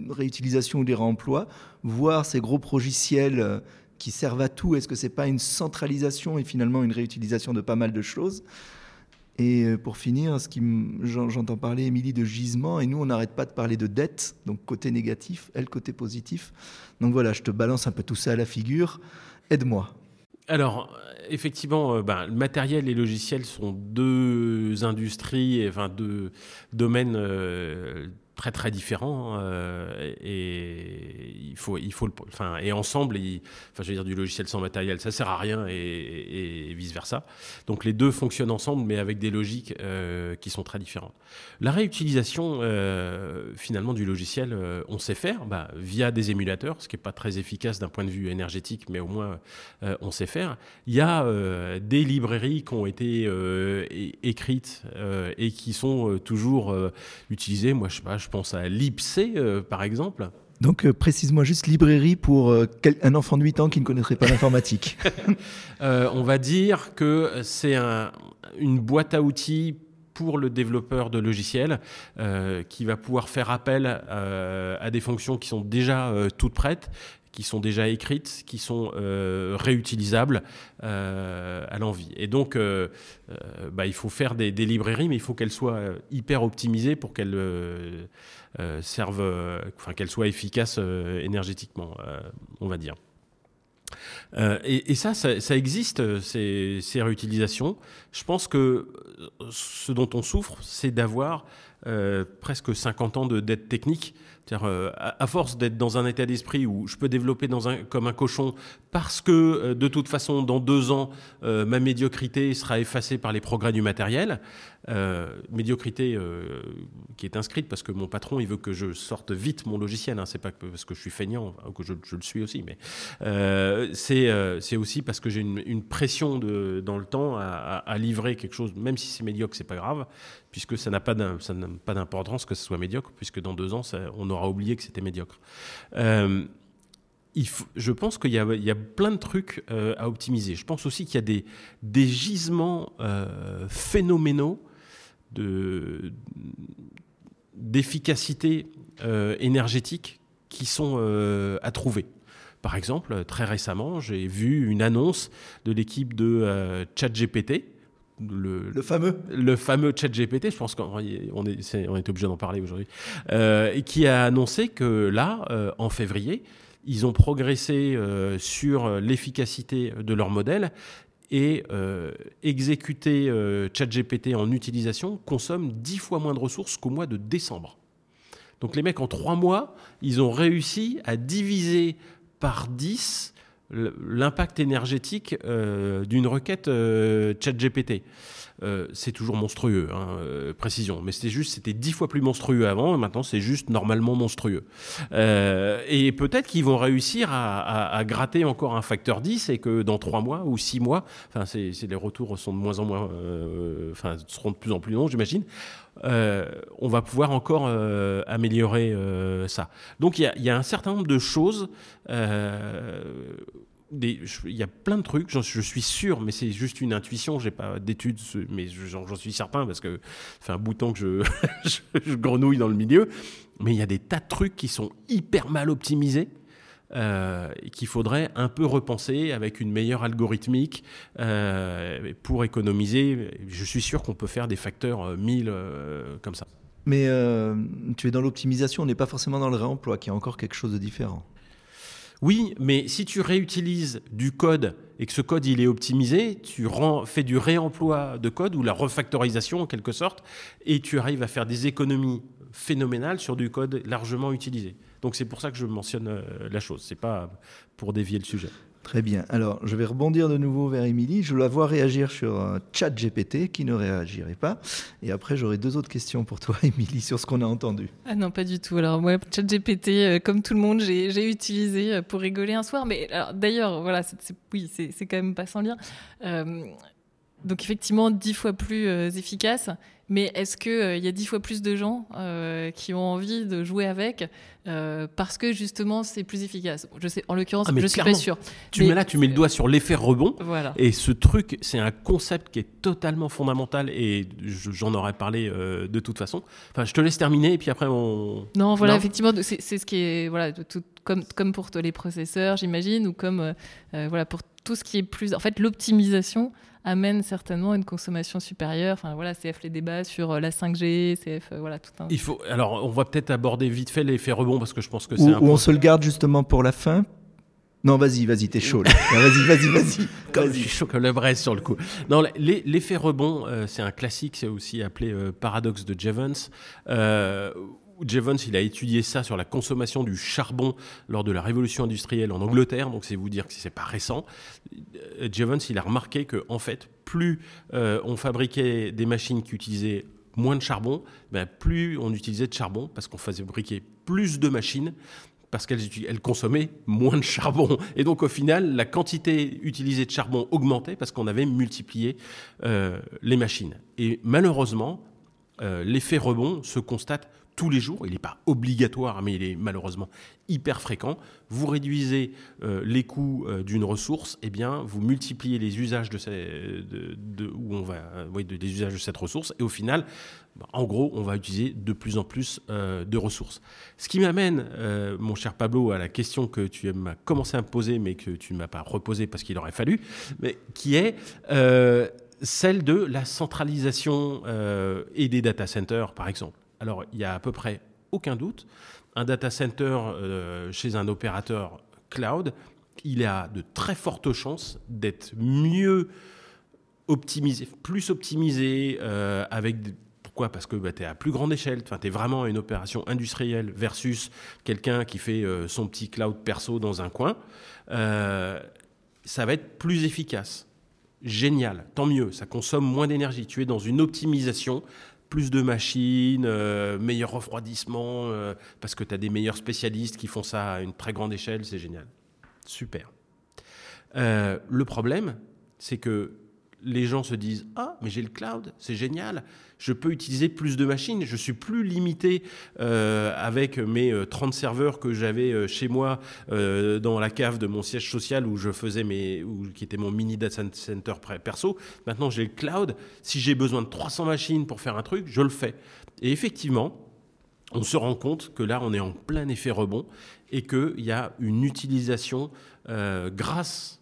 réutilisation ou des réemplois, voir ces gros progiciels euh, qui servent à tout, est-ce que c'est pas une centralisation et finalement une réutilisation de pas mal de choses? Et euh, pour finir, ce qui j'entends parler, Émilie, de gisement, et nous, on n'arrête pas de parler de dette, donc côté négatif, elle, côté positif. Donc voilà, je te balance un peu tout ça à la figure. Aide-moi. Alors, effectivement, ben, le matériel et le logiciel sont deux industries, enfin deux domaines très très différents euh, et il faut il faut le, enfin et ensemble enfin je veux dire du logiciel sans matériel ça sert à rien et, vice versa donc les deux fonctionnent ensemble mais avec des logiques euh, qui sont très différentes. La réutilisation euh, finalement du logiciel on sait faire bah, via des émulateurs ce qui est pas très efficace d'un point de vue énergétique mais au moins on sait faire. Il y a des librairies qui ont été écrites et qui sont toujours utilisées. Moi je sais pas pense à l'IPC, euh, par exemple. Donc, euh, précise-moi juste librairie pour euh, un enfant de 8 ans qui ne connaîtrait pas l'informatique. [LAUGHS] on va dire que c'est une boîte à outils pour le développeur de logiciels qui va pouvoir faire appel à des fonctions qui sont déjà toutes prêtes qui sont déjà écrites, qui sont euh, réutilisables euh, à l'envie. Et donc, euh, bah, il faut faire des, librairies, mais il faut qu'elles soient hyper optimisées pour qu'elles servent, enfin qu'elles soient efficaces énergétiquement, on va dire. et, ça, ça, existe, ces, ces, réutilisations. Je pense que ce dont on souffre, c'est d'avoir presque 50 ans de dette technique euh, à, force d'être dans un état d'esprit où je peux développer comme un cochon parce que euh, de toute façon, dans deux ans, euh, ma médiocrité sera effacée par les progrès du matériel, médiocrité qui est inscrite parce que mon patron, il veut que je sorte vite mon logiciel. Hein, c'est pas parce que je suis feignant, que je, le suis aussi, mais c'est aussi parce que j'ai une, pression de, dans le temps à, livrer quelque chose, même si c'est médiocre, c'est pas grave, puisque ça n'a pas d'importance que ce soit médiocre, puisque dans deux ans, on aura oublié que c'était médiocre. Euh, je pense qu'il y, a plein de trucs euh, à optimiser. Je pense aussi qu'il y a des, des gisements euh, phénoménaux d'efficacité énergétique qui sont à trouver. Par exemple, très récemment, j'ai vu une annonce de l'équipe de ChatGPT, le, fameux le fameux chat GPT, je pense qu'on est, on est obligé d'en parler aujourd'hui, euh, qui a annoncé que là, euh, en février, ils ont progressé euh, sur l'efficacité de leur modèle et exécuter ChatGPT en utilisation consomme dix fois moins de ressources qu'au mois de décembre. Donc les mecs, en trois mois, ils ont réussi à diviser par 10 l'impact énergétique euh, d'une requête euh, ChatGPT. Euh, c'est toujours monstrueux, hein, précision. Mais c'était juste, c'était dix fois plus monstrueux avant, maintenant c'est juste normalement monstrueux. et peut-être qu'ils vont réussir à, gratter encore un facteur 10 et que dans trois mois ou six mois, enfin, les retours sont de moins en moins, enfin, seront de plus en plus longs, j'imagine. On va pouvoir encore améliorer ça. Donc il y, y, a un certain nombre de choses il y a plein de trucs, je suis sûr, mais c'est juste une intuition, j'ai pas d'études, mais j'en suis certain parce que ça fait un bout de temps que [LAUGHS] je, je, grenouille dans le milieu. Mais il y a des tas de trucs qui sont hyper mal optimisés. Euh, qu'il faudrait un peu repenser avec une meilleure algorithmique euh, pour économiser. Je suis sûr qu'on peut faire des facteurs 1000 euh, comme ça. Mais tu es dans l'optimisation, on n'est pas forcément dans le réemploi, qui est encore quelque chose de différent. Oui, mais si tu réutilises du code et que ce code il est optimisé, tu fais du réemploi de code ou la refactorisation en quelque sorte, et tu arrives à faire des économies phénoménales sur du code largement utilisé. Donc c'est pour ça que je mentionne euh, la chose, c'est pas pour dévier le sujet. Très bien. Alors, je vais rebondir de nouveau vers Émilie. Je la vois réagir sur un chat GPT qui ne réagirait pas. Et après, j'aurai deux autres questions pour toi, [LAUGHS] Émilie, sur ce qu'on a entendu. Ah non, pas du tout. Alors, moi, chat GPT, euh, comme tout le monde, j'ai utilisé euh, pour rigoler un soir. Mais d'ailleurs, voilà, oui, c'est quand même pas sans lien. Euh, donc, effectivement, dix fois plus efficace. Mais est-ce qu'il il y a dix fois plus de gens qui ont envie de jouer avec euh, parce que justement c'est plus efficace? Je sais, en l'occurrence, ah, je suis pas sûr. Tu mets là, tu mets le doigt sur l'effet rebond. Voilà. Et ce truc, c'est un concept qui est totalement fondamental et j'en aurais parlé euh, de toute façon. Enfin, je te laisse terminer et puis après on. Non, voilà, effectivement, c'est ce qui est voilà, tout, comme comme pour les processeurs, j'imagine, ou comme euh, voilà pour tout ce qui est plus. En fait, l'optimisation amène certainement une consommation supérieure. Enfin voilà, CF les débats sur euh, la 5G, CF euh, voilà tout un. Il faut alors on va peut-être aborder vite fait l'effet rebond parce que je pense que c'est. Ou, on se le garde justement pour la fin. Non, vas-y, vas-y, t'es chaud. là. [LAUGHS] vas-y, vas-y, vas-y. [LAUGHS] Comme je suis chaud comme la braise sur le coup. Non, l'e- l'effet rebond, euh, c'est un classique, c'est aussi appelé euh, paradoxe de Jevons. Euh, Jevons, il a étudié ça sur la consommation du charbon lors de la révolution industrielle en Angleterre, donc c'est vous dire que c'est pas récent. Euh, Jevons, a remarqué que en fait, plus euh, on fabriquait des machines qui utilisaient moins de charbon, ben, plus on utilisait de charbon parce qu'on fabriquait plus de machines parce qu'elles consommaient moins de charbon. Et donc au final, la quantité utilisée de charbon augmentait parce qu'on avait multiplié euh, les machines. Et malheureusement, l'effet rebond se constate tous les jours. Il n'est pas obligatoire, mais il est malheureusement hyper fréquent. Vous réduisez euh, les coûts euh, d'une ressource, et bien vous multipliez les usages de, de- cette ressource, et au final, bah, en gros, on va utiliser de plus en plus euh, de ressources. Ce qui m'amène, mon cher Pablo, à la question que tu m'as commencé à me poser, mais que tu ne m'as pas reposée parce qu'il aurait fallu, qui est celle de la centralisation et des data centers, par exemple. Alors, il y a à peu près aucun doute, un data center euh, chez un opérateur cloud, il a de très fortes chances d'être mieux optimisé, plus optimisé, euh, avec pourquoi? Parce que bah, tu es à plus grande échelle, enfin, tu es vraiment une opération industrielle versus quelqu'un qui fait euh, son petit cloud perso dans un coin. Ça va être plus efficace. Génial, tant mieux, ça consomme moins d'énergie. Tu es dans une optimisation, plus de machines, euh, meilleur refroidissement, euh, parce que tu as des meilleurs spécialistes qui font ça à une très grande échelle, c'est génial. Super. Euh, le problème, c'est que les gens se disent Ah, mais j'ai le cloud, c'est génial, je peux utiliser plus de machines, je suis plus limité euh, avec mes euh, 30 serveurs que j'avais euh, chez moi euh, dans la cave de mon siège social où je faisais mes. Où, qui était mon mini data center perso. Maintenant, j'ai le cloud. Si j'ai besoin de 300 machines pour faire un truc, je le fais. Et effectivement, on se rend compte que là, on est en plein effet rebond et qu'il y a une utilisation euh, grâce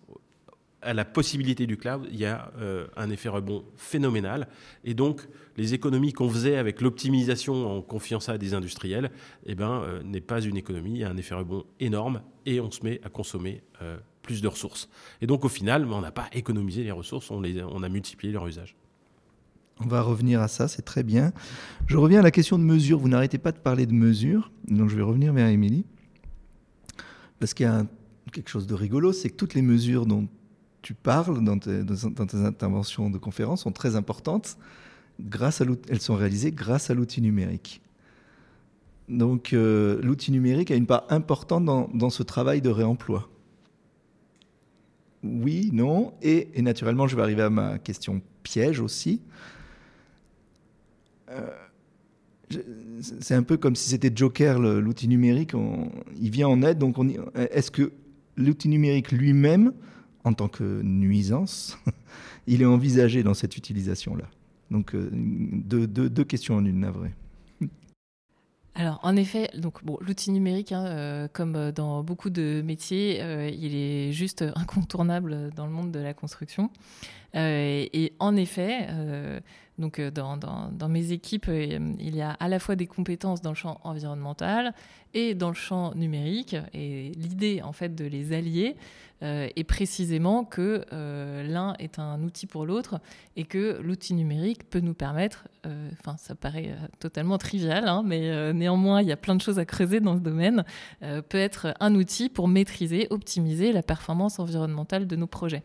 à la possibilité du cloud, il y a euh, un effet rebond phénoménal. Et donc, les économies qu'on faisait avec l'optimisation en confiant ça à des industriels, eh ben, euh, n'est pas une économie, il y a un effet rebond énorme et on se met à consommer euh, plus de ressources. Et donc, au final, on n'a pas économisé les ressources, on, les, on a multiplié leur usage. On va revenir à ça, c'est très bien. Je reviens à la question de mesure. Vous n'arrêtez pas de parler de mesure, donc je vais revenir vers Émilie. Parce qu'il y a quelque chose de rigolo, c'est que toutes les mesures dont tu parles dans tes, interventions de conférence sont très importantes. Grâce à elles sont réalisées grâce à l'outil numérique. Donc euh, l'outil numérique a une part importante dans, ce travail de réemploi. Oui, non, et, naturellement, je vais arriver à ma question piège aussi. Euh, c'est un peu comme si c'était Joker, l'outil numérique. il vient en aide. Donc, est-ce que l'outil numérique lui-même, en tant que nuisance, [LAUGHS] il est envisagé dans cette utilisation-là Donc, euh, deux, questions en une, navré. [LAUGHS] Alors, en effet, donc l'outil numérique, hein, euh, comme dans beaucoup de métiers, euh, il est juste incontournable dans le monde de la construction. Et, en effet, donc euh, dans, mes équipes, euh, il y a à la fois des compétences dans le champ environnemental et dans le champ numérique. Et l'idée, en fait, de les allier euh, est précisément que l'un est un outil pour l'autre et que l'outil numérique peut nous permettre, enfin ça paraît totalement trivial, hein, mais néanmoins il y a plein de choses à creuser dans ce domaine, peut être un outil pour maîtriser, optimiser la performance environnementale de nos projets.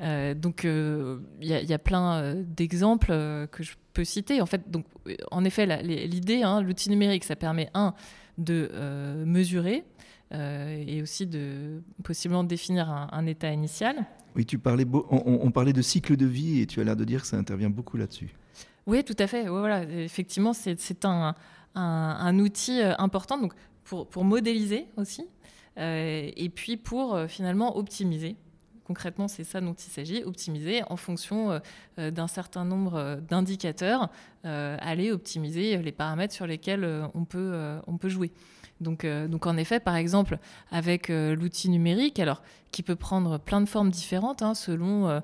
Euh, donc euh, il y, a- il y a plein euh, d'exemples que je peux citer. En fait, donc en effet l'idée, hein, l'outil numérique, ça permet un de mesurer. euh, et aussi de possiblement définir un- un état initial. Oui, tu parlais, beau- on, parlait de cycle de vie et tu as l'air de dire que ça intervient beaucoup là-dessus. Oui, tout à fait. Ouais, voilà. Effectivement, c'est un, un- un outil important donc pour, pour modéliser aussi, euh, et puis pour euh, finalement optimiser. Concrètement, c'est ça dont il s'agit, optimiser en fonction euh, euh, d'un certain nombre euh, d'indicateurs, aller optimiser les paramètres sur lesquels on, peut, on peut jouer. Donc, donc en effet, par exemple, avec l'outil numérique, alors qui peut prendre plein de formes différentes hein, selon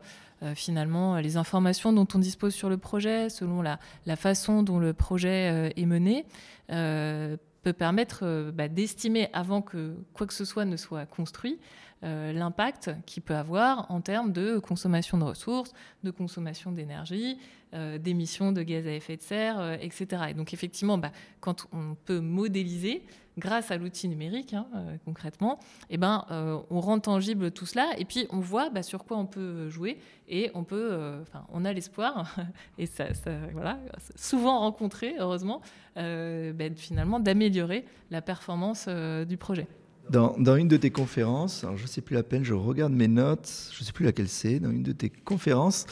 finalement les informations dont on dispose sur le projet, selon la, façon dont le projet est mené, peut permettre bah, d'estimer avant que quoi que ce soit ne soit construit, l'impact qu'il peut avoir en termes de consommation de ressources, de consommation d'énergie, d'émissions de gaz à effet de serre, etc. Et donc effectivement, bah, quand on peut modéliser, grâce à l'outil numérique, hein, euh, concrètement, eh ben, euh, on rend tangible tout cela et puis on voit bah, sur quoi on peut jouer et on peut, euh, on a l'espoir [LAUGHS] et ça, voilà, souvent rencontré, heureusement, ben, finalement d'améliorer la performance du projet. Dans, une de tes conférences, alors je ne sais plus la peine, je regarde mes notes, je ne sais plus laquelle c'est, dans une de tes conférences,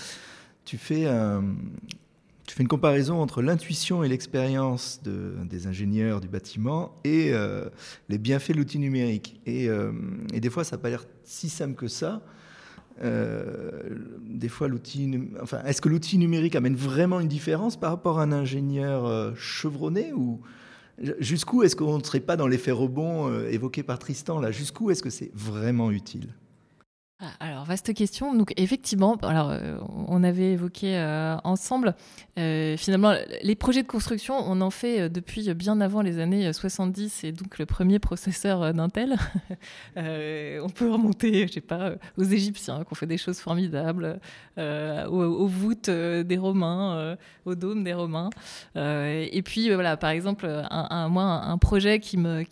tu fais fais une comparaison entre l'intuition et l'expérience de, des ingénieurs du bâtiment et euh, les bienfaits de l'outil numérique. Et, euh, des fois, ça n'a pas l'air si simple que ça. Euh, des fois, l'outil, enfin, est-ce que l'outil numérique amène vraiment une différence par rapport à un ingénieur chevronné ou jusqu'où est-ce qu'on ne serait pas dans l'effet rebond évoqué par Tristan là? Jusqu'où est-ce que c'est vraiment utile? Alors, vaste question. Effectivement, alors, euh, on avait évoqué euh, ensemble, euh, finalement, les projets de construction, on en fait depuis bien avant les années 70 et donc le premier processeur d'Intel. [LAUGHS] on peut remonter, je sais pas, aux Égyptiens qui ont fait des choses formidables, aux, voûtes des Romains, aux dômes des Romains. et puis, voilà, par exemple, un, moi, un, projet qui me,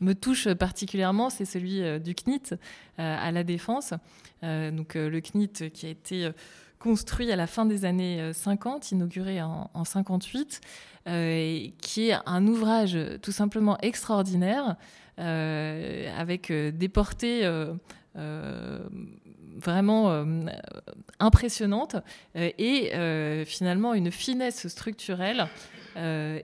me touche particulièrement, c'est celui euh, du CNIT euh, à la Défense. Euh, donc le CNIT qui a été construit à la fin des années 50, inauguré en, en 58, qui est un ouvrage tout simplement extraordinaire, avec des portées vraiment impressionnantes et finalement une finesse structurelle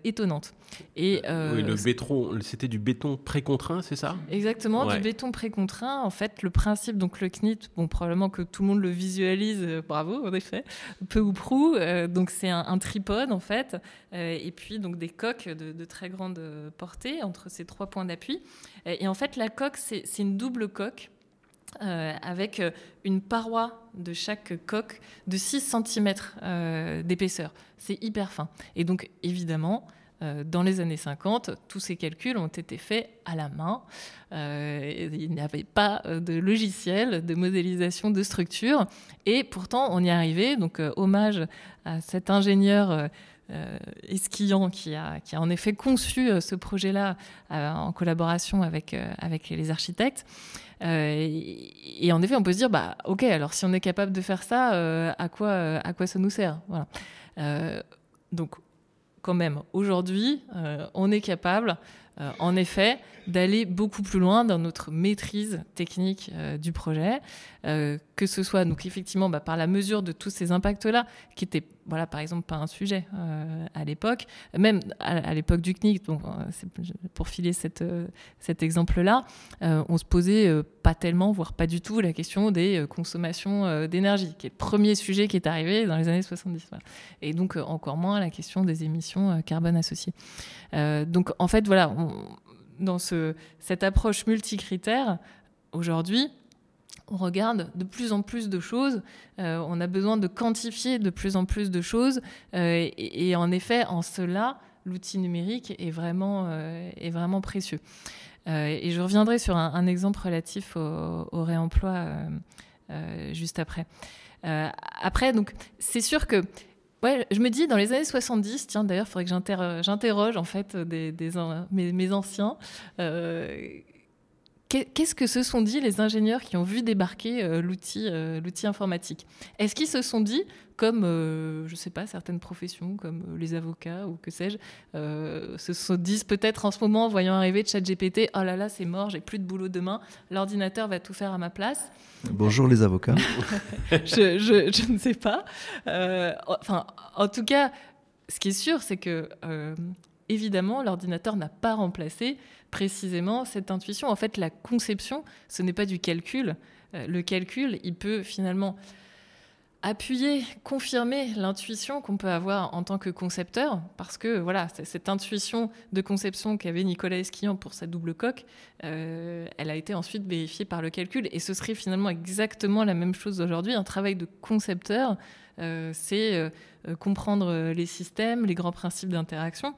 étonnante. Et, euh, oui, le béton, c'était du béton précontraint, c'est ça? Exactement, du béton précontraint. En fait, le principe, donc le CNIT, bon, probablement que tout le monde le visualise, euh, bravo, en effet, peu ou prou. donc c'est un, tripode, en fait, et puis donc des coques de, de, très grande portée entre ces trois points d'appui. Et en fait, la coque, c'est une double coque euh, avec euh, une paroi de chaque coque de 6 cm euh, d'épaisseur. C'est hyper fin. Et donc, évidemment, dans les années 50, tous ces calculs ont été faits à la main. il n'y avait pas de logiciel de modélisation de structure. Et pourtant, on y arrivait. Donc, hommage à cet ingénieur. Esquillant qui a, qui a en effet conçu ce projet-là en collaboration avec, avec les architectes. Euh, et, en effet, on peut se dire, bah, ok, alors si on est capable de faire ça, euh, à, quoi, euh, à quoi ça nous sert voilà. Donc, quand même, aujourd'hui, on est capable, en effet, d'aller beaucoup plus loin dans notre maîtrise technique du projet, que ce soit donc effectivement bah, par la mesure de tous ces impacts-là, qui étaient voilà, par exemple, pas un sujet euh, à l'époque. Même à, l'époque du CNIC, donc, euh, pour filer cette, euh, cet exemple-là, on se posait pas tellement, voire pas du tout, la question des consommations d'énergie, qui est le premier sujet qui est arrivé dans les années 70. Et donc, encore moins la question des émissions carbone associées. donc, en fait, voilà, dans ce, cette approche multicritère, aujourd'hui, on regarde de plus en plus de choses, euh, on a besoin de quantifier de plus en plus de choses, euh, et, en effet, en cela, l'outil numérique est vraiment, euh, est vraiment précieux. et je reviendrai sur un, exemple relatif au, réemploi juste après. après, donc, c'est sûr que Ouais, je me dis, dans les années 70, tiens, d'ailleurs, il faudrait que j'interroge en fait des, mes, mes, anciens. Qu'est-ce que se sont dit les ingénieurs qui ont vu débarquer euh, euh, l'outil informatique? Est-ce qu'ils se sont dit, comme, euh, je ne sais pas, certaines professions, comme les avocats ou que sais-je, se sont dit peut-être en ce moment, en voyant arriver ChatGPT, oh là là, c'est mort, j'ai plus de boulot demain, l'ordinateur va tout faire à ma place [LAUGHS] Bonjour les avocats. [LAUGHS] je, je, ne sais pas. enfin, en tout cas, ce qui est sûr, c'est que évidemment, l'ordinateur n'a pas remplacé précisément cette intuition. En fait, la conception, ce n'est pas du calcul. Euh, le calcul, il peut finalement appuyer, confirmer l'intuition qu'on peut avoir en tant que concepteur, parce que voilà, cette intuition de conception qu'avait Nicolas Esquillant pour sa double coque, euh, elle a été ensuite vérifiée par le calcul, et ce serait finalement exactement la même chose aujourd'hui. Un travail de concepteur, euh, c'est comprendre les systèmes, les grands principes d'interaction,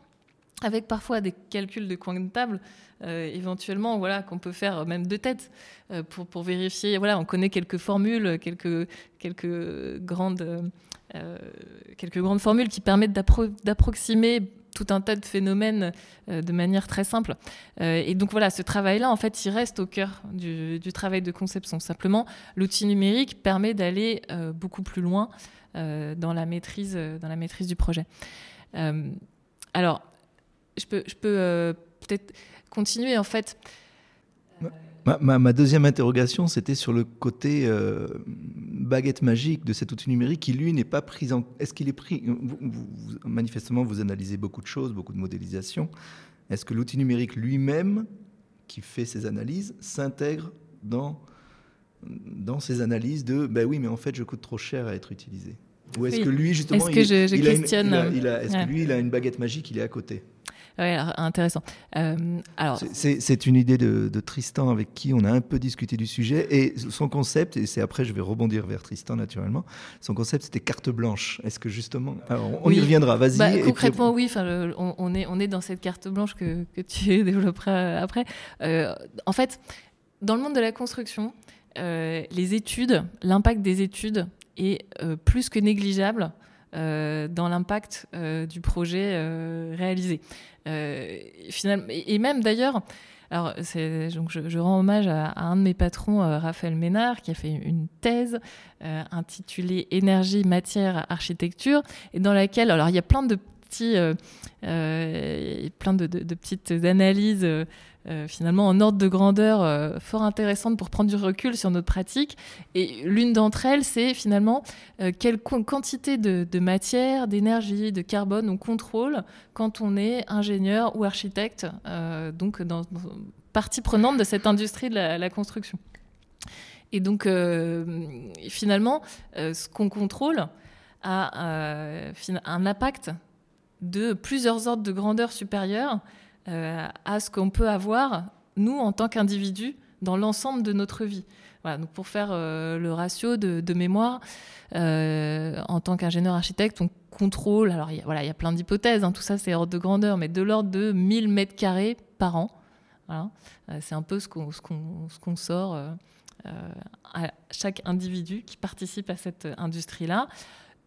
avec parfois des calculs de coin de table, éventuellement, voilà, qu'on peut faire même de tête pour, pour, vérifier. Voilà, on connaît quelques formules, quelques, quelques grandes euh, quelques grandes formules qui permettent d'approximer tout un tas de phénomènes euh, de manière très simple. Euh, et donc voilà, ce travail-là, en fait, il reste au cœur du, travail de conception. Simplement, l'outil numérique permet d'aller beaucoup plus loin dans, la maîtrise, dans la maîtrise du projet. alors, je peux, je peux peut-être continuer, en fait. Ma, deuxième interrogation, c'était sur le côté euh, baguette magique de cet outil numérique qui, lui, n'est pas pris en... Est-ce qu'il est pris... manifestement, vous analysez beaucoup de choses, beaucoup de modélisation. Est-ce que l'outil numérique lui-même, qui fait ces analyses, s'intègre dans, dans ces analyses de ben oui, mais en fait, je coûte trop cher à être utilisé? Ou est-ce que lui, justement, est-ce que je, je questionne Est-ce que lui, il a une baguette magique, il est à côté? Oui, intéressant. Euh, alors, c'est une idée de, Tristan avec qui on a un peu discuté du sujet et son concept, et c'est après je vais rebondir vers Tristan naturellement. Son concept c'était carte blanche. Est-ce que justement, alors on y reviendra. Vas-y. Bah, concrètement, oui. Enfin, on, est on est dans cette carte blanche que, que tu [LAUGHS] développeras après. Euh, en fait, dans le monde de la construction, euh, les études, l'impact des études est plus que négligeable euh, dans l'impact euh, du projet euh, réalisé. Finalement, et, même d'ailleurs, alors, donc je, rends hommage à, un de mes patrons, Raphaël Ménard, qui a fait une thèse intitulée Énergie, matière, architecture, et dans laquelle, alors il y a plein de petits, plein de, petites analyses euh, finalement en ordre de grandeur euh, fort intéressante pour prendre du recul sur notre pratique. Et l'une d'entre elles, c'est finalement euh, quelle quantité de, matière, d'énergie, de carbone on contrôle quand on est ingénieur ou architecte, donc partie prenante de cette industrie de la, construction. Et donc, finalement, ce qu'on contrôle a un impact de plusieurs ordres de grandeur supérieurs euh, à ce qu'on peut avoir, nous, en tant qu'individus, dans l'ensemble de notre vie. Donc pour faire euh, le ratio de, mémoire, euh, en tant qu'ingénieur architecte, on contrôle, alors voilà, il y a plein d'hypothèses, hein, tout ça c'est ordre de grandeur, mais de l'ordre de 1000 mètres carrés par an. C'est un peu ce qu'on qu'on sort à chaque individu qui participe à cette industrie-là.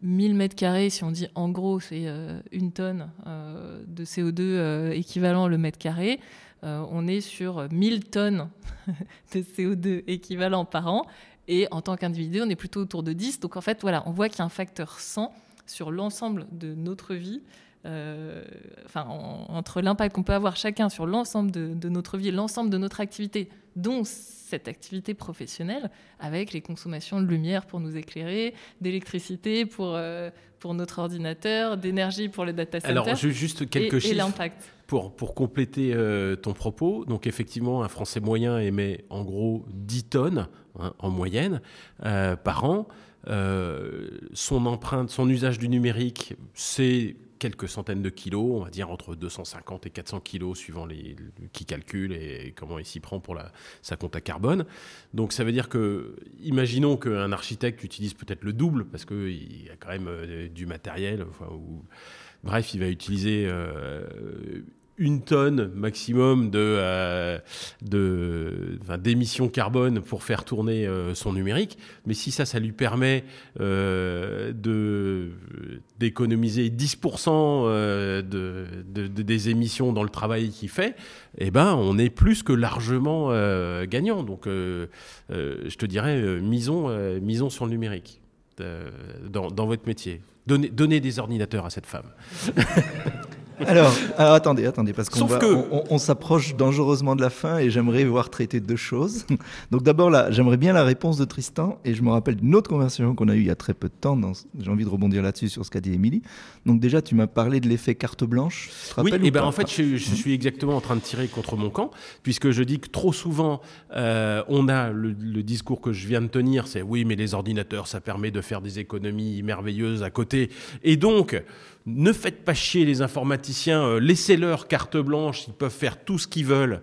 1000 mètres carrés, si on dit en gros, c'est euh, une tonne euh, de CO2 euh, équivalent le mètre carré. on est sur 1000 tonnes [LAUGHS] de CO2 équivalent par an. Et en tant qu'individu, on est plutôt autour de 10. Donc en fait, voilà, on voit qu'il y a un facteur 100 sur l'ensemble de notre vie. Enfin, entre l'impact qu'on peut avoir chacun sur l'ensemble de, de, notre vie, l'ensemble de notre activité, dont cette activité professionnelle avec les consommations de lumière pour nous éclairer, d'électricité pour, euh, pour notre ordinateur, d'énergie pour les data centers. Alors, juste quelques chiffres. l'impact. Pour, pour compléter euh, ton propos, donc effectivement, un Français moyen émet en gros 10 tonnes hein, en moyenne euh, par an. son empreinte, son usage du numérique, c'est quelques centaines de kilos, on va dire entre 250 et 400 kilos suivant les, qui calcule et comment il s'y prend pour la, sa compte à carbone. Donc ça veut dire que, imaginons qu'un architecte utilise peut-être le double parce qu'il a quand même euh, du matériel, enfin, ou, bref, il va utiliser euh, une tonne maximum de, euh, de d'émissions carbone pour faire tourner euh, son numérique. Mais si ça, ça lui permet euh, de d'économiser 10% de, de, des émissions dans le travail qu'il fait, eh ben, on est plus que largement gagnant. Donc, je te dirais, misons, misons sur le numérique dans, dans votre métier. Donnez des ordinateurs à cette femme. [LAUGHS] alors, attendez, attendez, parce qu'on on, s'approche dangereusement de la fin et j'aimerais voir traiter deux choses. Donc d'abord là, j'aimerais bien la réponse de Tristan et je me rappelle d'une autre conversation qu'on a eue il y a très peu de temps. J'ai envie de rebondir là-dessus sur ce qu'a dit Émilie. Donc déjà, tu m'as parlé de l'effet carte blanche. oui, et ben en fait, je, suis exactement en train de tirer contre mon camp puisque je dis que trop souvent, euh, on a le, discours que je viens de tenir, c'est oui, mais les ordinateurs, ça permet de faire des économies merveilleuses à côté, et donc ne faites pas chier les informaticiens, euh, laissez-leur carte blanche, ils peuvent faire tout ce qu'ils veulent.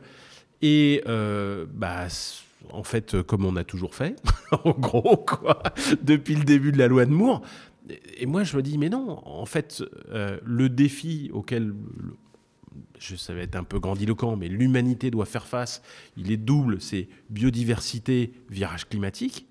Et euh, bah, en fait, comme on a toujours fait, [LAUGHS] en gros, quoi, depuis le début de la loi de Moore. Et moi, je me dis, mais non, en fait, euh, le défi auquel je, ça être un peu grandiloquent, mais l'humanité doit faire face. Il est double, c'est biodiversité, virage climatique.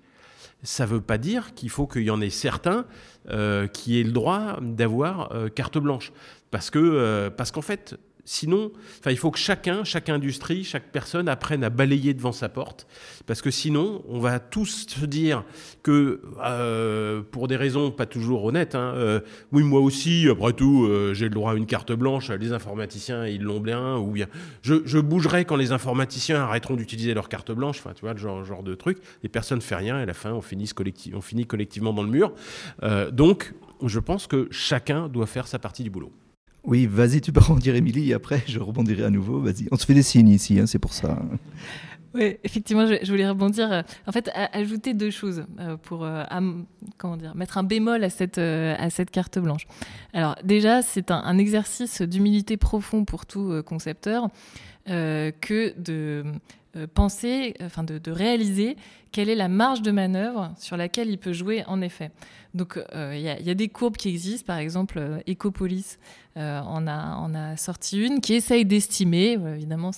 Ça ne veut pas dire qu'il faut qu'il y en ait certains euh, qui aient le droit d'avoir euh, carte blanche. Parce que euh, parce qu'en fait, Sinon, il faut que chacun, chaque industrie, chaque personne apprenne à balayer devant sa porte, parce que sinon, on va tous se dire que, euh, pour des raisons pas toujours honnêtes, hein, euh, oui, moi aussi, après tout, euh, j'ai le droit à une carte blanche, les informaticiens, ils l'ont bien, ou bien, je, bougerai quand les informaticiens arrêteront d'utiliser leur carte blanche, enfin, tu vois, le genre, de truc, et personne ne fait rien, et à la fin, on finit collectivement dans le mur. donc, je pense que chacun doit faire sa partie du boulot. Oui, vas-y, tu peux rebondir, Émilie, et après, je rebondirai à nouveau. Vas-y, on se fait des signes ici, hein, c'est pour ça. Oui, effectivement, je, voulais rebondir. Euh, en fait, ajouter deux choses euh, pour euh, comment dire, mettre un bémol à cette, à cette carte blanche. Alors, déjà, c'est un, exercice d'humilité profond pour tout concepteur que de penser, enfin de, réaliser quelle est la marge de manœuvre sur laquelle il peut jouer en effet. Donc euh, il y, a des courbes qui existent, par exemple euh, Ecopolis euh, en, a, sorti une qui essaye d'estimer, évidemment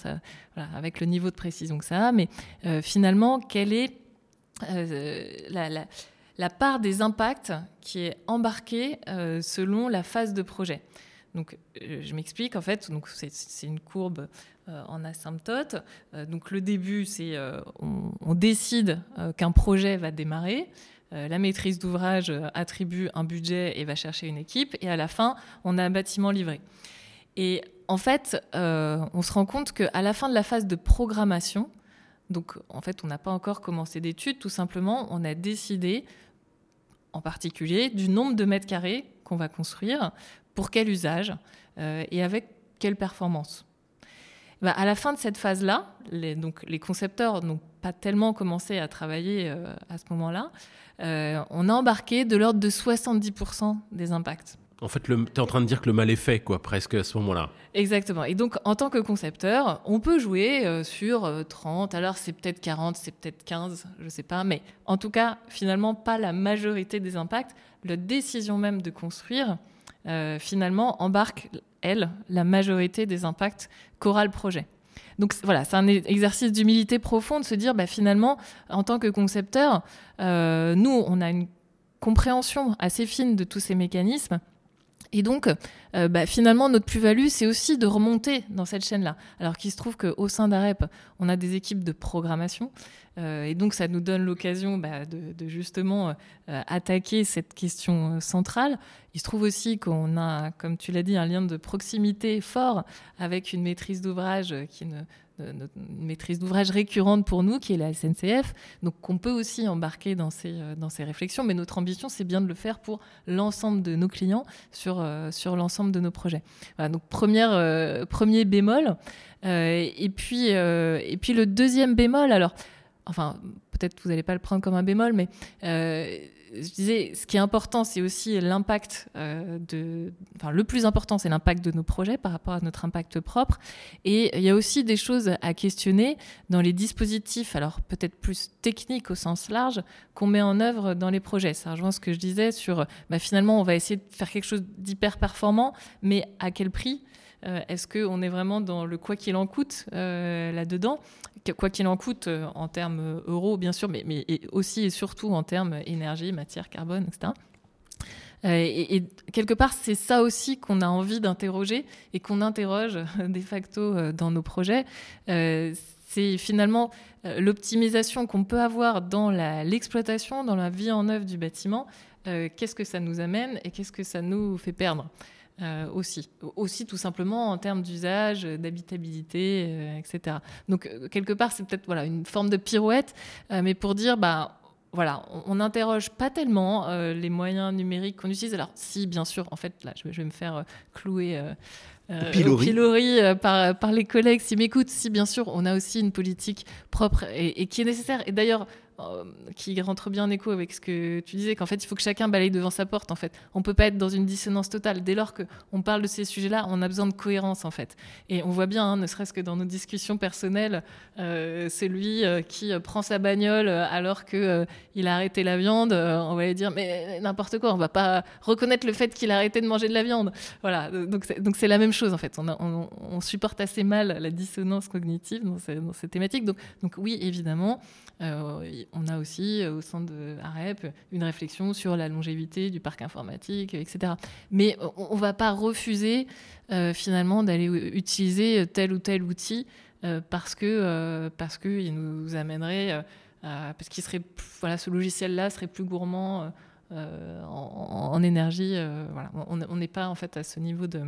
avec le niveau de précision que ça a, mais finalement quelle est la, part des impacts qui est embarquée selon la phase de projet. Donc, je m'explique. En fait, c'est une courbe en asymptote. donc, le début, c'est on, décide qu'un projet va démarrer. Euh, la maîtrise d'ouvrage euh, attribue un budget et va chercher une équipe, et à la fin, on a un bâtiment livré. Et en fait, euh, on se rend compte qu'à la fin de la phase de programmation, donc en fait, on n'a pas encore commencé d'études, tout simplement, on a décidé, en particulier, du nombre de mètres carrés qu'on va construire, pour quel usage et avec quelle performance. Bah, à la fin de cette phase-là, les, donc les concepteurs n'ont pas tellement commencé à travailler à ce moment-là, euh, on a embarqué de l'ordre de 70% des impacts. En fait, tu es en train de dire que le mal est fait, quoi, presque à ce moment-là. Exactement. Et donc, en tant que concepteur, on peut jouer euh, sur 30, euh, alors c'est peut-être 40, c'est peut-être 15, je ne sais pas, mais en tout cas, finalement, pas la majorité des impacts. La décision même de construire, finalement, embarque, elle, la majorité des impacts qu'aura le projet. Donc voilà, c'est un exercice d'humilité profonde de se dire, bah, finalement, en tant que concepteur, euh, nous, on a une compréhension assez fine de tous ces mécanismes. Et donc, euh, bah, finalement, notre plus-value, c'est aussi de remonter dans cette chaîne-là. Alors qu'il se trouve qu'au sein d'AREP, on a des équipes de programmation. Euh, et donc, ça nous donne l'occasion bah, de, justement attaquer cette question centrale. Il se trouve aussi qu'on a, comme tu l'as dit, un lien de proximité fort avec une maîtrise d'ouvrage qui ne une maîtrise d'ouvrage récurrente pour nous, qui est la SNCF, donc qu'on peut aussi embarquer dans ces, euh, dans ces réflexions. Mais notre ambition, c'est bien de le faire pour l'ensemble de nos clients sur, euh, sur l'ensemble de nos projets. donc première, euh, premier bémol. et, puis, et puis le deuxième bémol, alors, enfin, peut-être vous n'allez pas le prendre comme un bémol, mais je disais, ce qui est important, c'est aussi l'impact euh, de. Enfin, le plus important, c'est l'impact de nos projets par rapport à notre impact propre. Et il y a aussi des choses à questionner dans les dispositifs, alors peut-être plus techniques au sens large, qu'on met en œuvre dans les projets. Ça rejoint ce que je disais sur. Bah, finalement, on va essayer de faire quelque chose d'hyper performant, mais à quel prix? Est-ce qu'on est vraiment dans le quoi qu'il en coûte euh, là-dedans? Quoi qu'il en coûte euh, en termes euros, bien sûr, mais, aussi et surtout en termes énergie, matière, carbone, etc. Et, quelque part, c'est ça aussi qu'on a envie d'interroger et qu'on interroge [LAUGHS] de facto dans nos projets. c'est finalement l'optimisation qu'on peut avoir dans l'exploitation, dans la vie en œuvre du bâtiment. qu'est-ce que ça nous amène et qu'est-ce que ça nous fait perdre? Euh, aussi. Aussi tout simplement en termes d'usage, d'habitabilité, euh, etc. Donc euh, quelque part, c'est peut-être voilà, une forme de pirouette, mais pour dire, bah, voilà, on n'interroge pas tellement les moyens numériques qu'on utilise. Alors si, bien sûr, en fait, là, je vais, me faire clouer. pilori, pilori par, par les collègues s'ils m'écoutent. Si, bien sûr, on a aussi une politique propre et, et qui est nécessaire. Et d'ailleurs, qui rentre bien en écho avec ce que tu disais, qu'en fait, il faut que chacun balaye devant sa porte. En fait, on peut pas être dans une dissonance totale. Dès lors qu'on parle de ces sujets-là, on a besoin de cohérence, en fait. Et on voit bien, hein, ne serait-ce que dans nos discussions personnelles, euh, celui qui prend sa bagnole alors que il a arrêté la viande, on va lui dire mais n'importe quoi. On va pas reconnaître le fait qu'il a arrêté de manger de la viande. Voilà. Donc c'est la même chose en fait. On, on, supporte assez mal la dissonance cognitive dans ces, dans ces thématiques. Donc, donc oui, évidemment, euh, on a aussi euh, au sein de AREP une réflexion sur la longévité du parc informatique, etc. Mais on ne va pas refuser euh, finalement d'aller utiliser tel ou tel outil parce que parce qu'il nous amènerait parce qu'il serait voilà ce logiciel là serait plus gourmand en, énergie on n'est pas en fait à ce niveau de,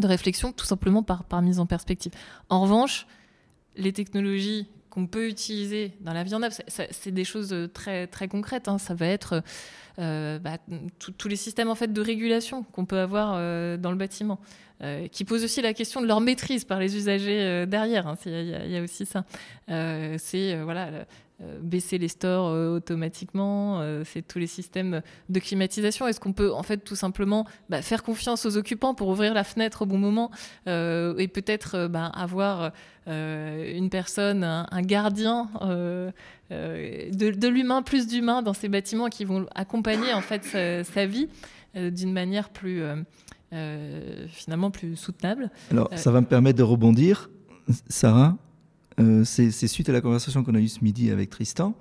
réflexion tout simplement par mise en perspective en revanche les technologies qu'on peut utiliser dans la neuve, c'est des choses très, très concrètes. Hein. Ça va être euh, bah, tous les systèmes en fait, de régulation qu'on peut avoir euh, dans le bâtiment, euh, qui posent aussi la question de leur maîtrise par les usagers derrière. Hein. Il y, a aussi ça. c'est voilà, euh, baisser les stores euh, automatiquement, euh, c'est tous les systèmes de climatisation. Est-ce qu'on peut en fait tout simplement bah, faire confiance aux occupants pour ouvrir la fenêtre au bon moment et peut-être bah, avoir une personne, un, gardien de, l'humain plus d'humain dans ces bâtiments qui vont accompagner en fait sa, vie d'une manière plus finalement plus soutenable? Alors ça va me permettre de rebondir, Sarah. Euh, c'est suite à la conversation qu'on a eue ce midi avec Tristan.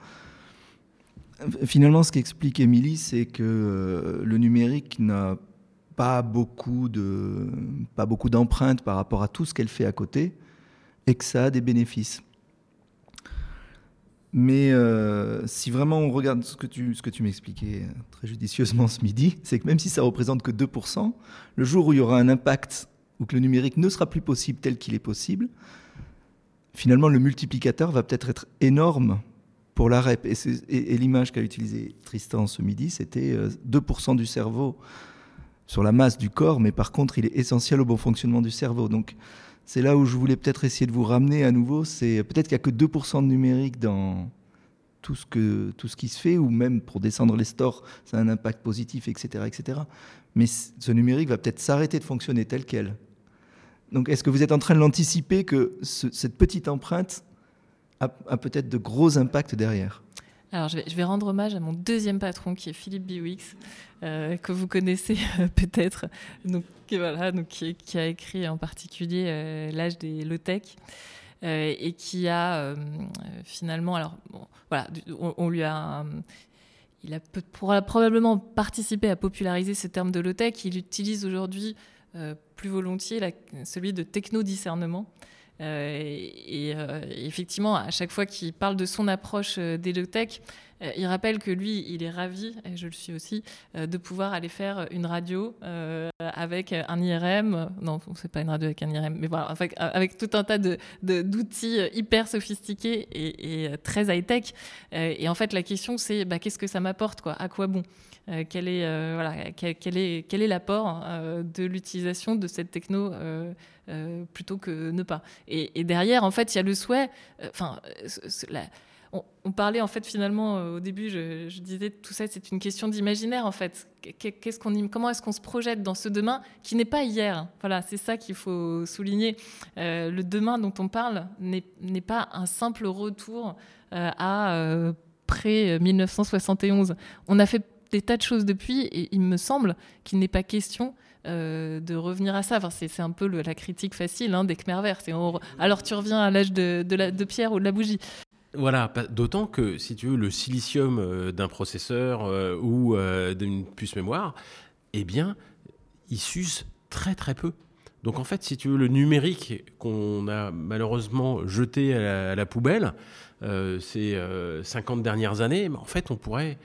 Finalement, ce qu'explique Émilie, c'est que euh, le numérique n'a pas beaucoup de d'empreintes par rapport à tout ce qu'elle fait à côté, et que ça a des bénéfices. Mais euh, si vraiment on regarde ce que tu, m'expliquais très judicieusement ce midi, c'est que même si ça représente que 2%, le jour où il y aura un impact, où que le numérique ne sera plus possible tel qu'il est possible, finalement, le multiplicateur va peut-être être énorme pour la REP. Et, l'image qu'a utilisée Tristan ce midi, c'était 2% euh, du cerveau sur la masse du corps, mais par contre, il est essentiel au bon fonctionnement du cerveau. Donc, c'est là où je voulais peut-être essayer de vous ramener à nouveau. C'est peut-être qu'il n'y a que 2% de numérique dans tout ce, qui se fait, ou même pour descendre les stores, ça a un impact positif, etc. etc. Mais ce numérique va peut-être s'arrêter de fonctionner tel quel. Donc est-ce que vous êtes en train de l'anticiper que cette petite empreinte a, peut-être de gros impacts derrière? Alors, je vais, rendre hommage à mon deuxième patron, qui est Philippe Biwix, euh, que vous connaissez [LAUGHS] euh, peut-être, donc, voilà, donc, qui, a écrit en particulier euh, L'âge des low-tech, et qui a finalement, alors, voilà, on, lui a. il a probablement participé à populariser ce terme de low-tech. Il utilise aujourd'hui plus volontiers celui de techno-discernement. Euh, et, euh, effectivement, à chaque fois qu'il parle de son approche euh, il rappelle que lui, il est ravi, et je le suis aussi, de pouvoir aller faire une radio avec un IRM. Non, c'est pas une radio avec un IRM, mais voilà, avec, tout un tas d'outils hyper sophistiqués et, très high-tech. et en fait, la question, c'est bah, qu'est-ce que ça m'apporte quoi? À quoi bon? Quel est voilà quel, est quel est l'apport de l'utilisation de cette techno plutôt que ne pas et, derrière en fait il y a le souhait enfin on, parlait en fait finalement euh, au début, je, disais tout ça, c'est une question d'imaginaire en fait. Qu'est-ce qu'on, comment est-ce qu'on se projette dans ce demain qui n'est pas hier? Voilà, c'est ça qu'il faut souligner. Euh, le demain dont on parle n'est, pas un simple retour euh, à près 1971. On a fait des tas de choses depuis et il me semble qu'il n'est pas question de revenir à ça. Enfin, c'est, un peu la critique facile hein, des Khmer verts. alors tu reviens à l'âge de, de, pierre ou de la bougie. Voilà, d'autant que si tu veux le silicium euh, d'un processeur euh, ou euh, d'une puce mémoire, eh bien, il s'use très très peu. Donc en fait, si tu veux le numérique qu'on a malheureusement jeté à la, poubelle ces 50 dernières années, en fait, on pourrait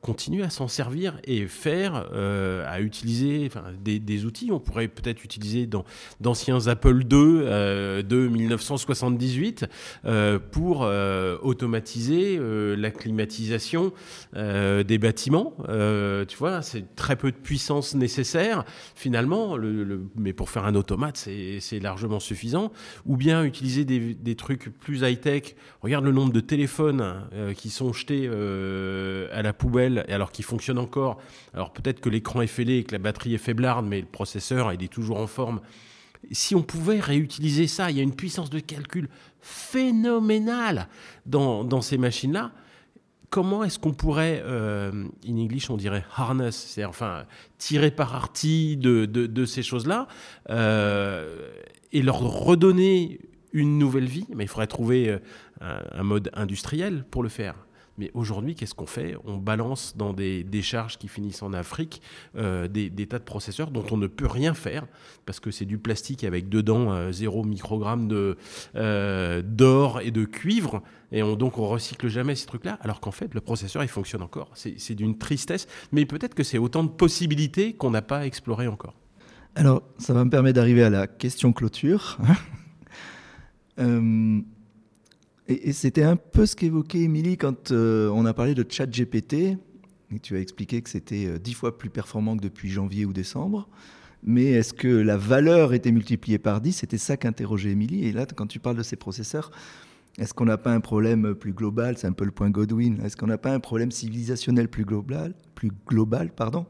continuer à s'en servir et faire, à utiliser des, outils. On pourrait peut-être utiliser d'anciens Apple II de 1978 pour automatiser la climatisation des bâtiments. tu vois, c'est très peu de puissance nécessaire finalement, le, mais pour faire un automate, c'est largement suffisant. Ou bien utiliser des, trucs plus high-tech. Regarde le nombre de téléphones euh, qui sont jetés euh, à la poubelle, alors qu'ils fonctionnent encore. Alors peut-être que l'écran est fêlé et que la batterie est faiblarde, mais le processeur, est toujours en forme. Si on pouvait réutiliser ça, il y a une puissance de calcul phénoménale dans, ces machines-là comment est-ce qu'on pourrait, euh, in English on dirait harness, c'est enfin tirer parti de, de, ces choses-là euh, et leur redonner une nouvelle vie? Mais il faudrait trouver euh, un mode industriel pour le faire. Mais aujourd'hui, qu'est-ce qu'on fait? On balance dans des décharges qui finissent en Afrique euh, des, tas de processeurs dont on ne peut rien faire parce que c'est du plastique avec dedans euh, 0 microgramme de, euh, d'or et de cuivre. Et on, donc on recycle jamais ces trucs-là, alors qu'en fait le processeur il fonctionne encore. C'est, d'une tristesse, mais peut-être que c'est autant de possibilités qu'on n'a pas explorées encore. Alors ça va me permettre d'arriver à la question clôture. [LAUGHS] euh, et, c'était un peu ce qu'évoquait Émilie quand euh, on a parlé de ChatGPT. Et tu as expliqué que c'était euh, dix fois plus performant que depuis janvier ou décembre. Mais est-ce que la valeur était multipliée par 10 C'était ça qu'interrogeait Émilie. Et là, quand tu parles de ces processeurs, est-ce qu'on n'a pas un problème plus global? C'est un peu le point Godwin. Est-ce qu'on n'a pas un problème civilisationnel plus global, plus global pardon?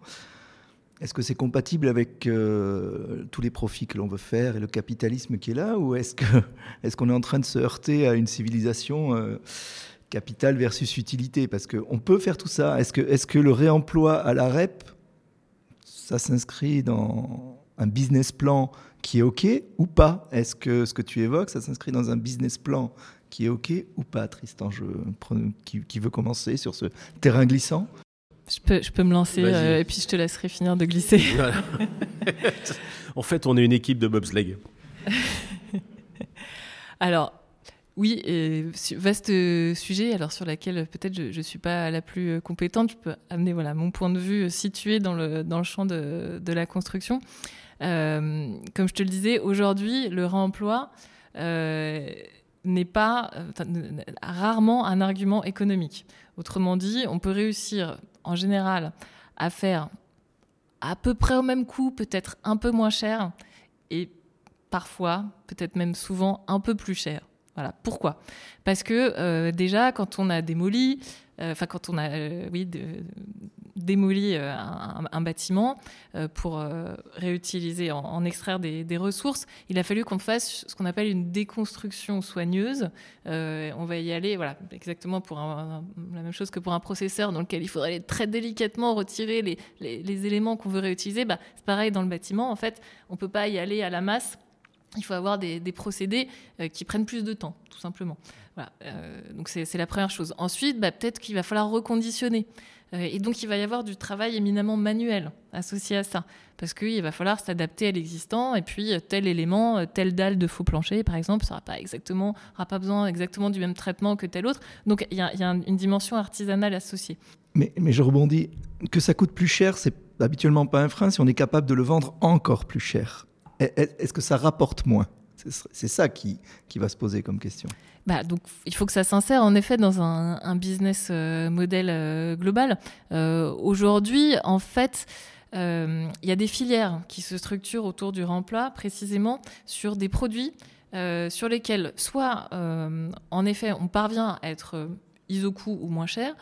Est-ce que c'est compatible avec euh, tous les profits que l'on veut faire et le capitalisme qui est là Ou est-ce qu'on [LAUGHS] est, qu'on est en train de se heurter à une civilisation euh, capital versus utilité? Parce qu'on peut faire tout ça. Est-ce que, est que le réemploi à la REP, ça s'inscrit dans un business plan qui est OK ou pas? Est-ce que ce que tu évoques, ça s'inscrit dans un business plan qui est OK ou pas, Tristan qui veut commencer sur ce terrain glissant je peux, je peux me lancer euh, et puis je te laisserai finir de glisser. [LAUGHS] [LAUGHS] en fait, on est une équipe de bobsleigh. [LAUGHS] Alors, oui, vaste sujet, alors sur laquelle peut-être je ne suis pas la plus euh, compétente. Je peux amener voilà, mon point de vue situé dans le, dans le champ de, de la construction. Euh, comme je te le disais, aujourd'hui, le réemploi n'est pas rarement un argument économique. Autrement dit, on peut réussir en général à faire à peu près au même coût, peut-être un peu moins cher, et parfois, peut-être même souvent, un peu plus cher. Voilà. Pourquoi? Parce que euh, déjà, quand on a démoli, euh, enfin quand on a, euh, oui, démoli euh, un, bâtiment euh, pour euh, réutiliser, en, extraire des, ressources, il a fallu qu'on fasse ce qu'on appelle une déconstruction soigneuse. on va y aller, voilà, exactement pour la même chose que pour un processeur dans lequel il faudrait aller très délicatement retirer les, éléments qu'on veut réutiliser. Bah, c'est pareil dans le bâtiment. En fait, on peut pas y aller à la masse. Il faut avoir des, procédés qui prennent plus de temps, tout simplement. Voilà, donc c'est la première chose. Ensuite, bah, peut-être qu'il va falloir reconditionner. Euh, et donc, il va y avoir du travail éminemment manuel associé à ça, parce qu'il va falloir s'adapter à l'existant, et puis euh, tel élément, euh, telle dalle de faux plancher, par exemple, n'aura pas, pas besoin exactement du même traitement que tel autre. Donc, il y, a une dimension artisanale associée. Mais, je rebondis, que ça coûte plus cher, c'est habituellement pas un frein si on est capable de le vendre encore plus cher. Est-ce que ça rapporte moins? C'est ça qui va se poser comme question. Bah, donc, il faut que ça s'insère en effet dans un, business euh, model euh, global. Euh, aujourd'hui, en fait, il y a des filières qui se structurent autour du remploi précisément sur des produits sur lesquels soit, en effet, on parvient à être iso-coût ou moins cher,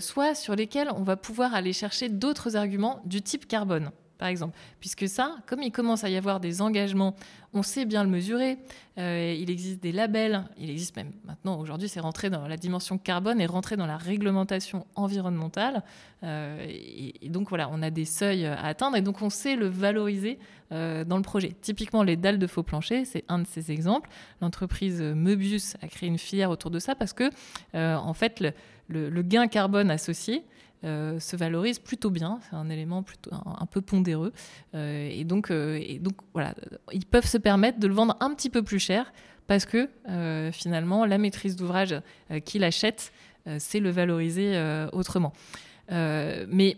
soit sur lesquels on va pouvoir aller chercher d'autres arguments du type carbone par exemple. Puisque ça, comme il commence à y avoir des engagements, on sait bien le mesurer. Euh, il existe des labels, il existe même maintenant, aujourd'hui, c'est rentré dans la dimension carbone et rentré dans la réglementation environnementale. Euh, et, donc voilà, on a des seuils à atteindre et donc on sait le valoriser euh, dans le projet. Typiquement, les dalles de faux plancher, c'est un de ces exemples. L'entreprise Möbius a créé une filière autour de ça parce que, en fait, le gain carbone associé, se valorise plutôt bien. C'est un élément plutôt un, peu pondéreux. Euh, et, donc, euh, et donc, voilà, ils peuvent se permettre de le vendre un petit peu plus cher parce que finalement, la maîtrise d'ouvrage qu'il achète, c'est le valoriser autrement. mais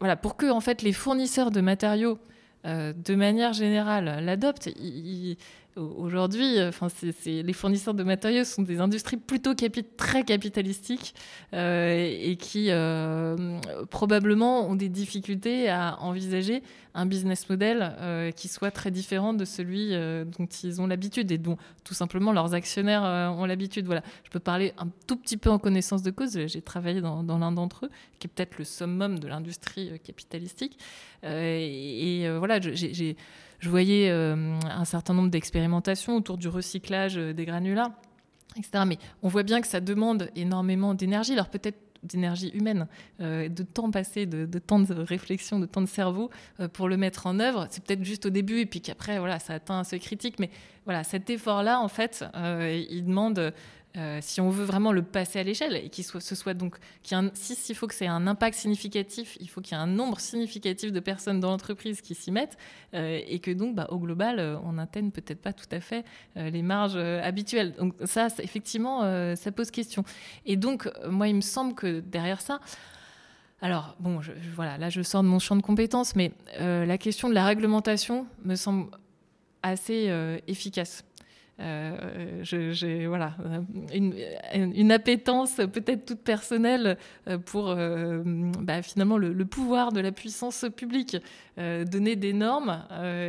voilà, pour que en fait les fournisseurs de matériaux de manière générale l'adoptent, Aujourd'hui, euh, enfin, les fournisseurs de matériaux sont des industries plutôt très capitalistiques euh, et qui euh, probablement ont des difficultés à envisager un business model qui soit très différent de celui dont ils ont l'habitude et dont tout simplement leurs actionnaires ont l'habitude. Voilà, je peux parler un tout petit peu en connaissance de cause. J'ai travaillé dans, l'un d'entre eux, qui est peut-être le summum de l'industrie capitalistique. et voilà, j'ai je voyais euh, un certain nombre d'expérimentations autour du recyclage euh, des granulats, etc. Mais on voit bien que ça demande énormément d'énergie. Alors peut-être d'énergie humaine, euh, de temps passé, de, temps de réflexion, de temps de cerveau pour le mettre en œuvre. C'est peut-être juste au début et puis qu'après, voilà, ça atteint un seuil critique. Mais voilà, cet effort-là, en fait, il demande euh, si on veut vraiment le passer à l'échelle et qu'il soit, ce soit donc, s'il faut que c'est un impact significatif, il faut qu'il y ait un nombre significatif de personnes dans l'entreprise qui s'y mettent euh, et que donc, bah, au global, euh, on n'atteigne peut-être pas tout à fait les marges habituelles. Donc ça, effectivement, ça pose question. Et donc, moi, il me semble que derrière ça, alors, bon, voilà, là, je sors de mon champ de compétences, mais la question de la réglementation me semble assez efficace. Euh, j'ai voilà, une, une appétence peut-être toute personnelle euh, pour euh, bah, finalement le, pouvoir de la puissance publique, donner des normes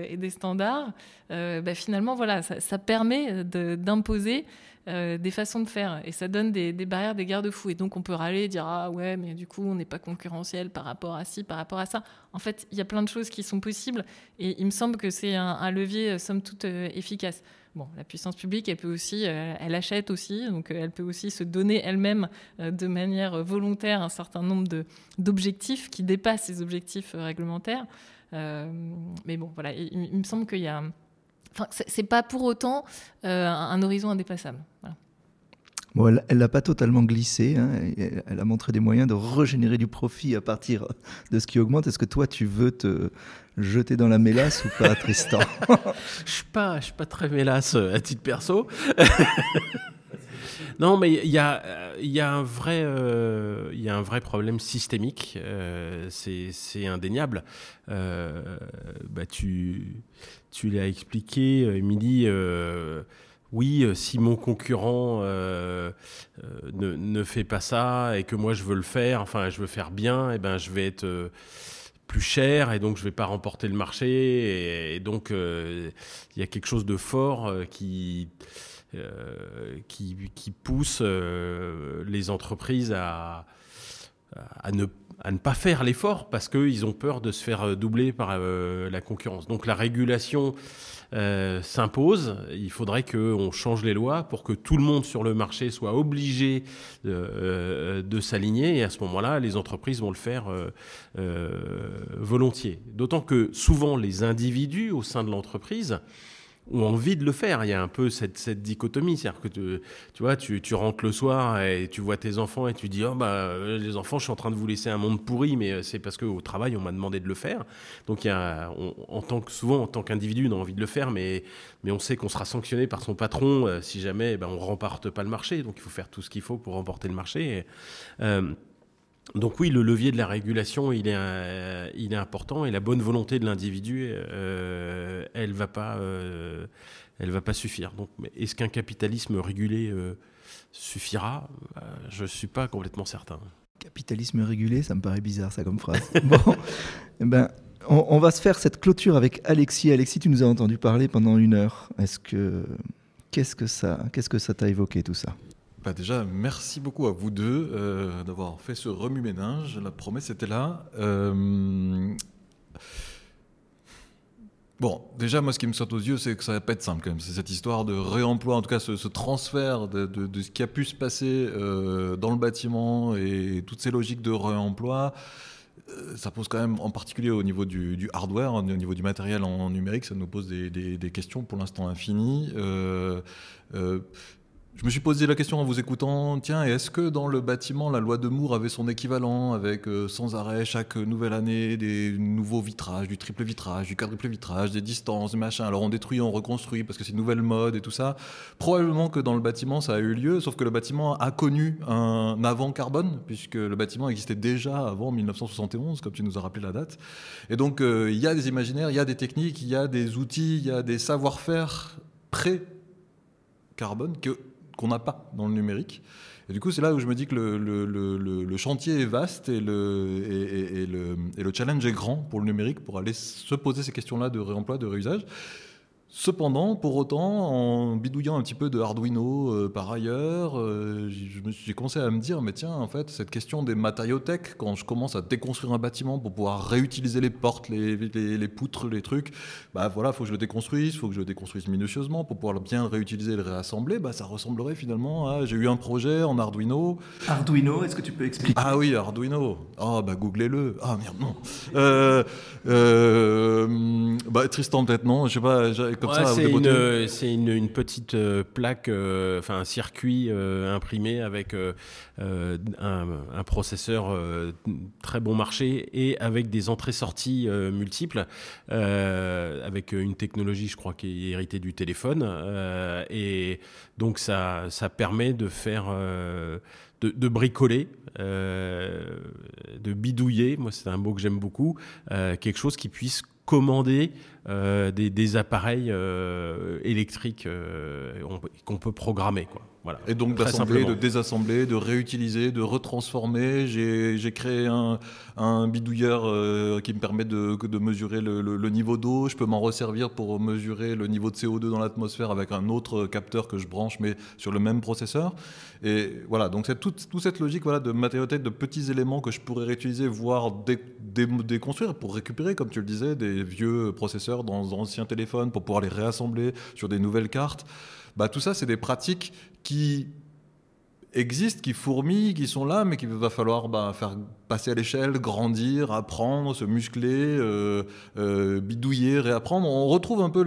et des standards. Bah, finalement, voilà, ça, permet d'imposer des façons de faire et ça donne des, barrières, des garde-fous. Et donc on peut râler dire ah ouais, mais du coup on n'est pas concurrentiel par rapport à ci, par rapport à ça. En fait, il y a plein de choses qui sont possibles et il me semble que c'est un, levier somme toute efficace. La puissance publique, elle peut aussi, euh, elle achète aussi, donc euh, elle peut aussi se donner elle-même euh, de manière volontaire un certain nombre d'objectifs qui dépassent ces objectifs réglementaires. mais bon, voilà, il, me semble qu'il y a, enfin, c'est pas pour autant un horizon indépassable. Bon, elle l'a pas totalement glissé. Hein, elle a montré des moyens de régénérer du profit à partir de ce qui augmente. Est-ce que toi, tu veux te jeter dans la mélasse ou pas, Tristan [LAUGHS] Je je suis pas très mélasse euh, à titre perso. [LAUGHS] non, mais il y a, il y a un vrai, euh, il y a un vrai problème systémique. Euh, c'est indéniable. bah, tu, tu l'as expliqué, Émilie oui, si mon concurrent ne, ne, fait pas ça et que moi je veux le faire, enfin je veux faire bien, et eh ben je vais être plus cher et donc je vais pas remporter le marché et, donc euh, il y a quelque chose de fort euh, qui, euh, qui, pousse les entreprises à, à ne à ne pas faire l'effort parce qu'ils ont peur de se faire doubler par la concurrence. Donc la régulation euh, s'impose, il faudrait qu'on change les lois pour que tout le monde sur le marché soit obligé euh, de s'aligner. Et à ce moment-là, les entreprises vont le faire euh, volontiers. D'autant que souvent, les individus au sein de l'entreprise ont envie de le faire. Il y a un peu cette, cette dichotomie, c'est-à-dire que tu, tu vois, tu, tu, rentres le soir et tu vois tes enfants et tu dis oh bah les enfants, je suis en train de vous laisser un monde pourri, mais euh, c'est parce qu'au travail on m'a demandé de le faire. Donc il y a, en tant que souvent en tant qu'individu, on a envie de le faire, mais mais on sait qu'on sera sanctionné par son patron euh, si jamais eh ben, on remporte pas le marché. Donc il faut faire tout ce qu'il faut pour remporter le marché. euh, donc oui, le levier de la régulation, il est, euh, important et la bonne volonté de l'individu, euh, elle va pas, euh, va pas suffire. Donc, est-ce qu'un capitalisme régulé suffira? Je suis pas complètement certain. Capitalisme régulé, ça me paraît bizarre ça comme phrase. [LAUGHS] bon, eh ben, on, on, va se faire cette clôture avec Alexis. Alexis, tu nous as entendu parler pendant une heure. Est-ce que qu'est-ce que ça, qu'est-ce que ça t'a évoqué tout ça? Bah, déjà, merci beaucoup à vous deux euh, d'avoir fait ce remue-ménage. La promesse était là. Euh, bon, déjà, moi, ce qui me saute aux yeux, c'est que ça va pas être simple quand même. C'est cette histoire de réemploi, en tout cas, ce, transfert de, ce qui a pu se passer euh, dans le bâtiment et toutes ces logiques de réemploi. Ça pose quand même, en particulier au niveau du, hardware, au niveau du matériel en numérique, ça nous pose des questions pour l'instant infinies je me suis posé la question en vous écoutant, tiens, est-ce que dans le bâtiment, la loi de Moore avait son équivalent avec euh, sans arrêt chaque nouvelle année des nouveaux vitrages, du triple vitrage, du quadruple vitrage, des distances, des machins. Alors on détruit, on reconstruit parce que c'est une nouvelle mode et tout ça. Probablement que dans le bâtiment, ça a eu lieu, sauf que le bâtiment a connu un avant carbone, puisque le bâtiment existait déjà avant 1971, comme tu nous as rappelé la date. Et donc euh, il y a des imaginaires, il y a des techniques, il y a des outils, il y a des savoir-faire pré-carbone que qu'on n'a pas dans le numérique. Et du coup, c'est là où je me dis que le, le, le, le chantier est vaste et, et, et, le, challenge est grand pour le numérique, pour aller se poser ces questions-là de réemploi, de réusage. Cependant, pour autant, en bidouillant un petit peu de Arduino euh, par ailleurs, euh, j'ai commencé à me dire, mais tiens, en fait, cette question des matériaux tech, quand je commence à déconstruire un bâtiment pour pouvoir réutiliser les portes, les, les, poutres, les trucs, bah voilà, il faut que je le déconstruise, il faut que je le déconstruise minutieusement pour pouvoir bien le réutiliser et le réassembler. Bah, ça ressemblerait finalement à, j'ai eu un projet en Arduino. Arduino, est-ce que tu peux expliquer? Ah oui, Arduino. Ah bah googlez-le. Ah merde, non. Euh, euh, bah, Tristan peut-être non, je sais pas. C'est une, une, petite euh, plaque, euh, enfin un circuit euh, imprimé avec un, un, processeur très bon marché et avec des entrées-sorties multiples, avec une technologie, je crois, qui est héritée du téléphone. et donc ça, ça permet de faire de, de, bricoler, de bidouiller, moi c'est un mot que j'aime beaucoup, quelque chose qui puisse commander euh, des, appareils euh, électriques euh, qu'on peut programmer. Quoi. Voilà, et donc d'assembler, de désassembler, de réutiliser, de retransformer. J'ai créé un, un bidouilleur qui me permet de, de mesurer le, le, niveau d'eau. Je peux m'en resservir pour mesurer le niveau de CO2 dans l'atmosphère avec un autre capteur que je branche, mais sur le même processeur. Et voilà, donc c'est toute, toute, cette logique voilà, de matériauthèque, de petits éléments que je pourrais réutiliser, voire déconstruire pour récupérer, comme tu le disais, des vieux processeurs dans d'anciens téléphones pour pouvoir les réassembler sur des nouvelles cartes. Bah, tout ça, c'est des pratiques qui existent, qui fourmillent, qui sont là, mais qu'il va falloir bah, faire passer à l'échelle, grandir, apprendre, se muscler, euh, euh, bidouiller, réapprendre. On retrouve un peu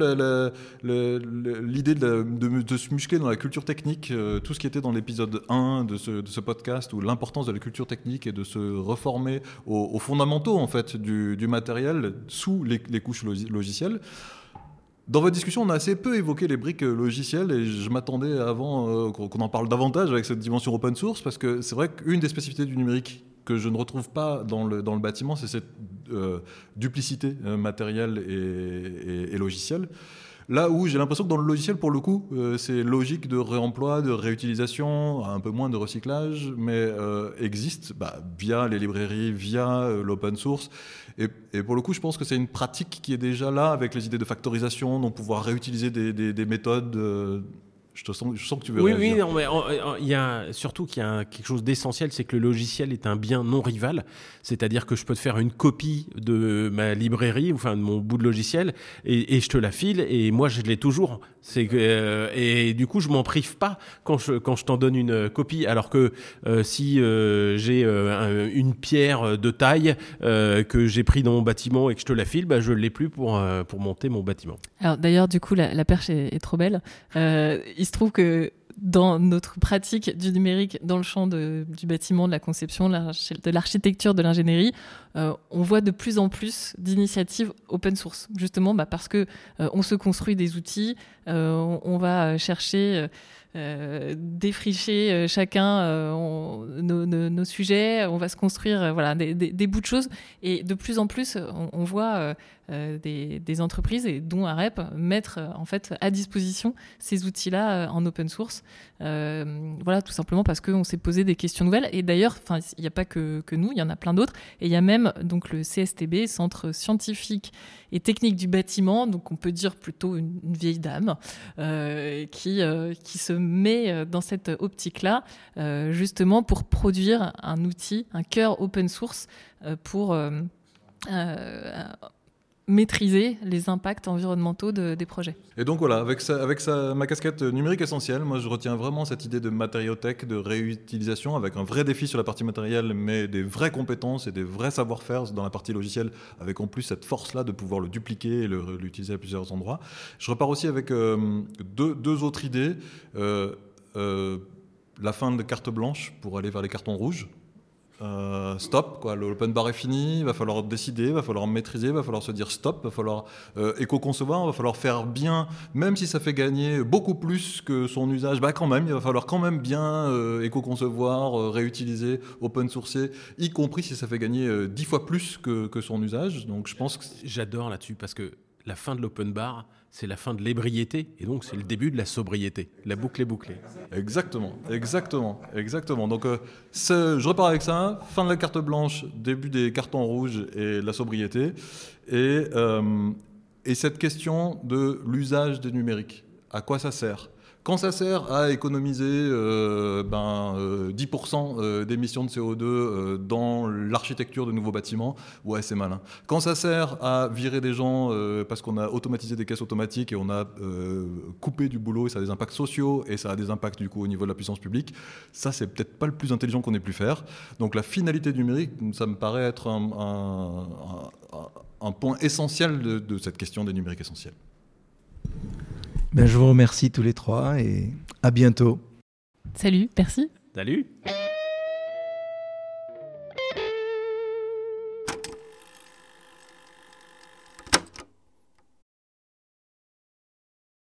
l'idée de, se muscler dans la culture technique, euh, tout ce qui était dans l'épisode 1 de ce, podcast, où l'importance de la culture technique et de se reformer aux, fondamentaux en fait, du, matériel sous les couches logicielles. Dans votre discussion, on a assez peu évoqué les briques euh, logicielles et je m'attendais avant euh, qu'on en parle davantage avec cette dimension open source parce que c'est vrai qu'une des spécificités du numérique que je ne retrouve pas dans le, dans le bâtiment, c'est cette euh, duplicité matérielle et, logicielle. Là où j'ai l'impression que dans le logiciel, pour le coup, c'est logique de réemploi, de réutilisation, un peu moins de recyclage, mais existe bah, via les librairies, via l'open source. Et, pour le coup, je pense que c'est une pratique qui est déjà là avec les idées de factorisation, donc pouvoir réutiliser des, méthodes. Euh, je, te sens, je sens que tu veux. Oui, oui, non, mais il y a surtout qu'il y a quelque chose d'essentiel, c'est que le logiciel est un bien non rival. C'est-à-dire que je peux te faire une copie de ma librairie, enfin de mon bout de logiciel, et, et je te la file, et moi je l'ai toujours. C'est que, euh, et du coup, je m'en prive pas quand je, quand je t'en donne une copie. Alors que euh, si euh, j'ai une pierre de taille que j'ai pris dans mon bâtiment et que je te la file, bah, je ne l'ai plus pour, pour monter mon bâtiment. Alors d'ailleurs, du coup, la, perche est, est, trop belle. Il se trouve que dans notre pratique du numérique dans le champ du bâtiment, de la conception, de l'architecture, de l'ingénierie, euh, on voit de plus en plus d'initiatives open source, justement bah, parce que euh, on se construit des outils, euh, on, va chercher défricher chacun nos, sujets, on va se construire voilà, des, bouts de choses. Et de plus en plus, on voit euh, des, entreprises et dont AREP mettre euh, en fait à disposition ces outils-là euh, en open source. voilà, tout simplement parce qu'on s'est posé des questions nouvelles. Et d'ailleurs, il n'y a pas que, nous, il y en a plein d'autres. Et il y a même donc le CSTB, Centre scientifique et technique du bâtiment, donc on peut dire plutôt une, vieille dame, qui, qui se met dans cette optique-là, justement pour produire un outil, un cœur open source pour maîtriser les impacts environnementaux des projets. Et donc voilà, avec, ma casquette numérique essentielle, moi je retiens vraiment cette idée de matériothèque, de réutilisation, avec un vrai défi sur la partie matérielle, mais des vraies compétences et des vrais savoir-faire dans la partie logicielle, avec en plus cette force-là de pouvoir le dupliquer et l'utiliser à plusieurs endroits. Je repars aussi avec euh, deux, autres idées. Euh, la fin de carte blanche pour aller vers les cartons rouges. Euh, stop, quoi. L'open bar est fini, il va falloir décider, il va falloir maîtriser, il va falloir se dire stop, il va falloir euh, éco-concevoir, il va falloir faire bien, même si ça fait gagner beaucoup plus que son usage, bah quand même, il va falloir quand même bien euh, éco-concevoir, réutiliser, open sourcer, y compris si ça fait gagner dix fois plus que, que, son usage. Donc je pense que... J'adore là-dessus parce que la fin de l'open bar, c'est la fin de l'ébriété, et donc c'est le début de la sobriété. La boucle est bouclée. Exactement, exactement, exactement. Donc euh, je repars avec ça, fin de la carte blanche, début des cartons rouges et la sobriété, et, euh, et cette question de l'usage des numériques. À quoi ça sert? Quand ça sert à économiser euh, ben, 10% euh, euh, d'émissions de CO2 dans l'architecture de nouveaux bâtiments, ouais, c'est malin. Quand ça sert à virer des gens parce qu'on a automatisé des caisses automatiques et on a coupé du boulot et ça a des impacts sociaux et ça a des impacts du coup au niveau de la puissance publique, ça c'est peut-être pas le plus intelligent qu'on ait pu faire. Donc la finalité numérique, ça me paraît être un, point essentiel de cette question des numériques essentiels. Ben, je vous remercie tous les trois et à bientôt. Salut, merci. Salut.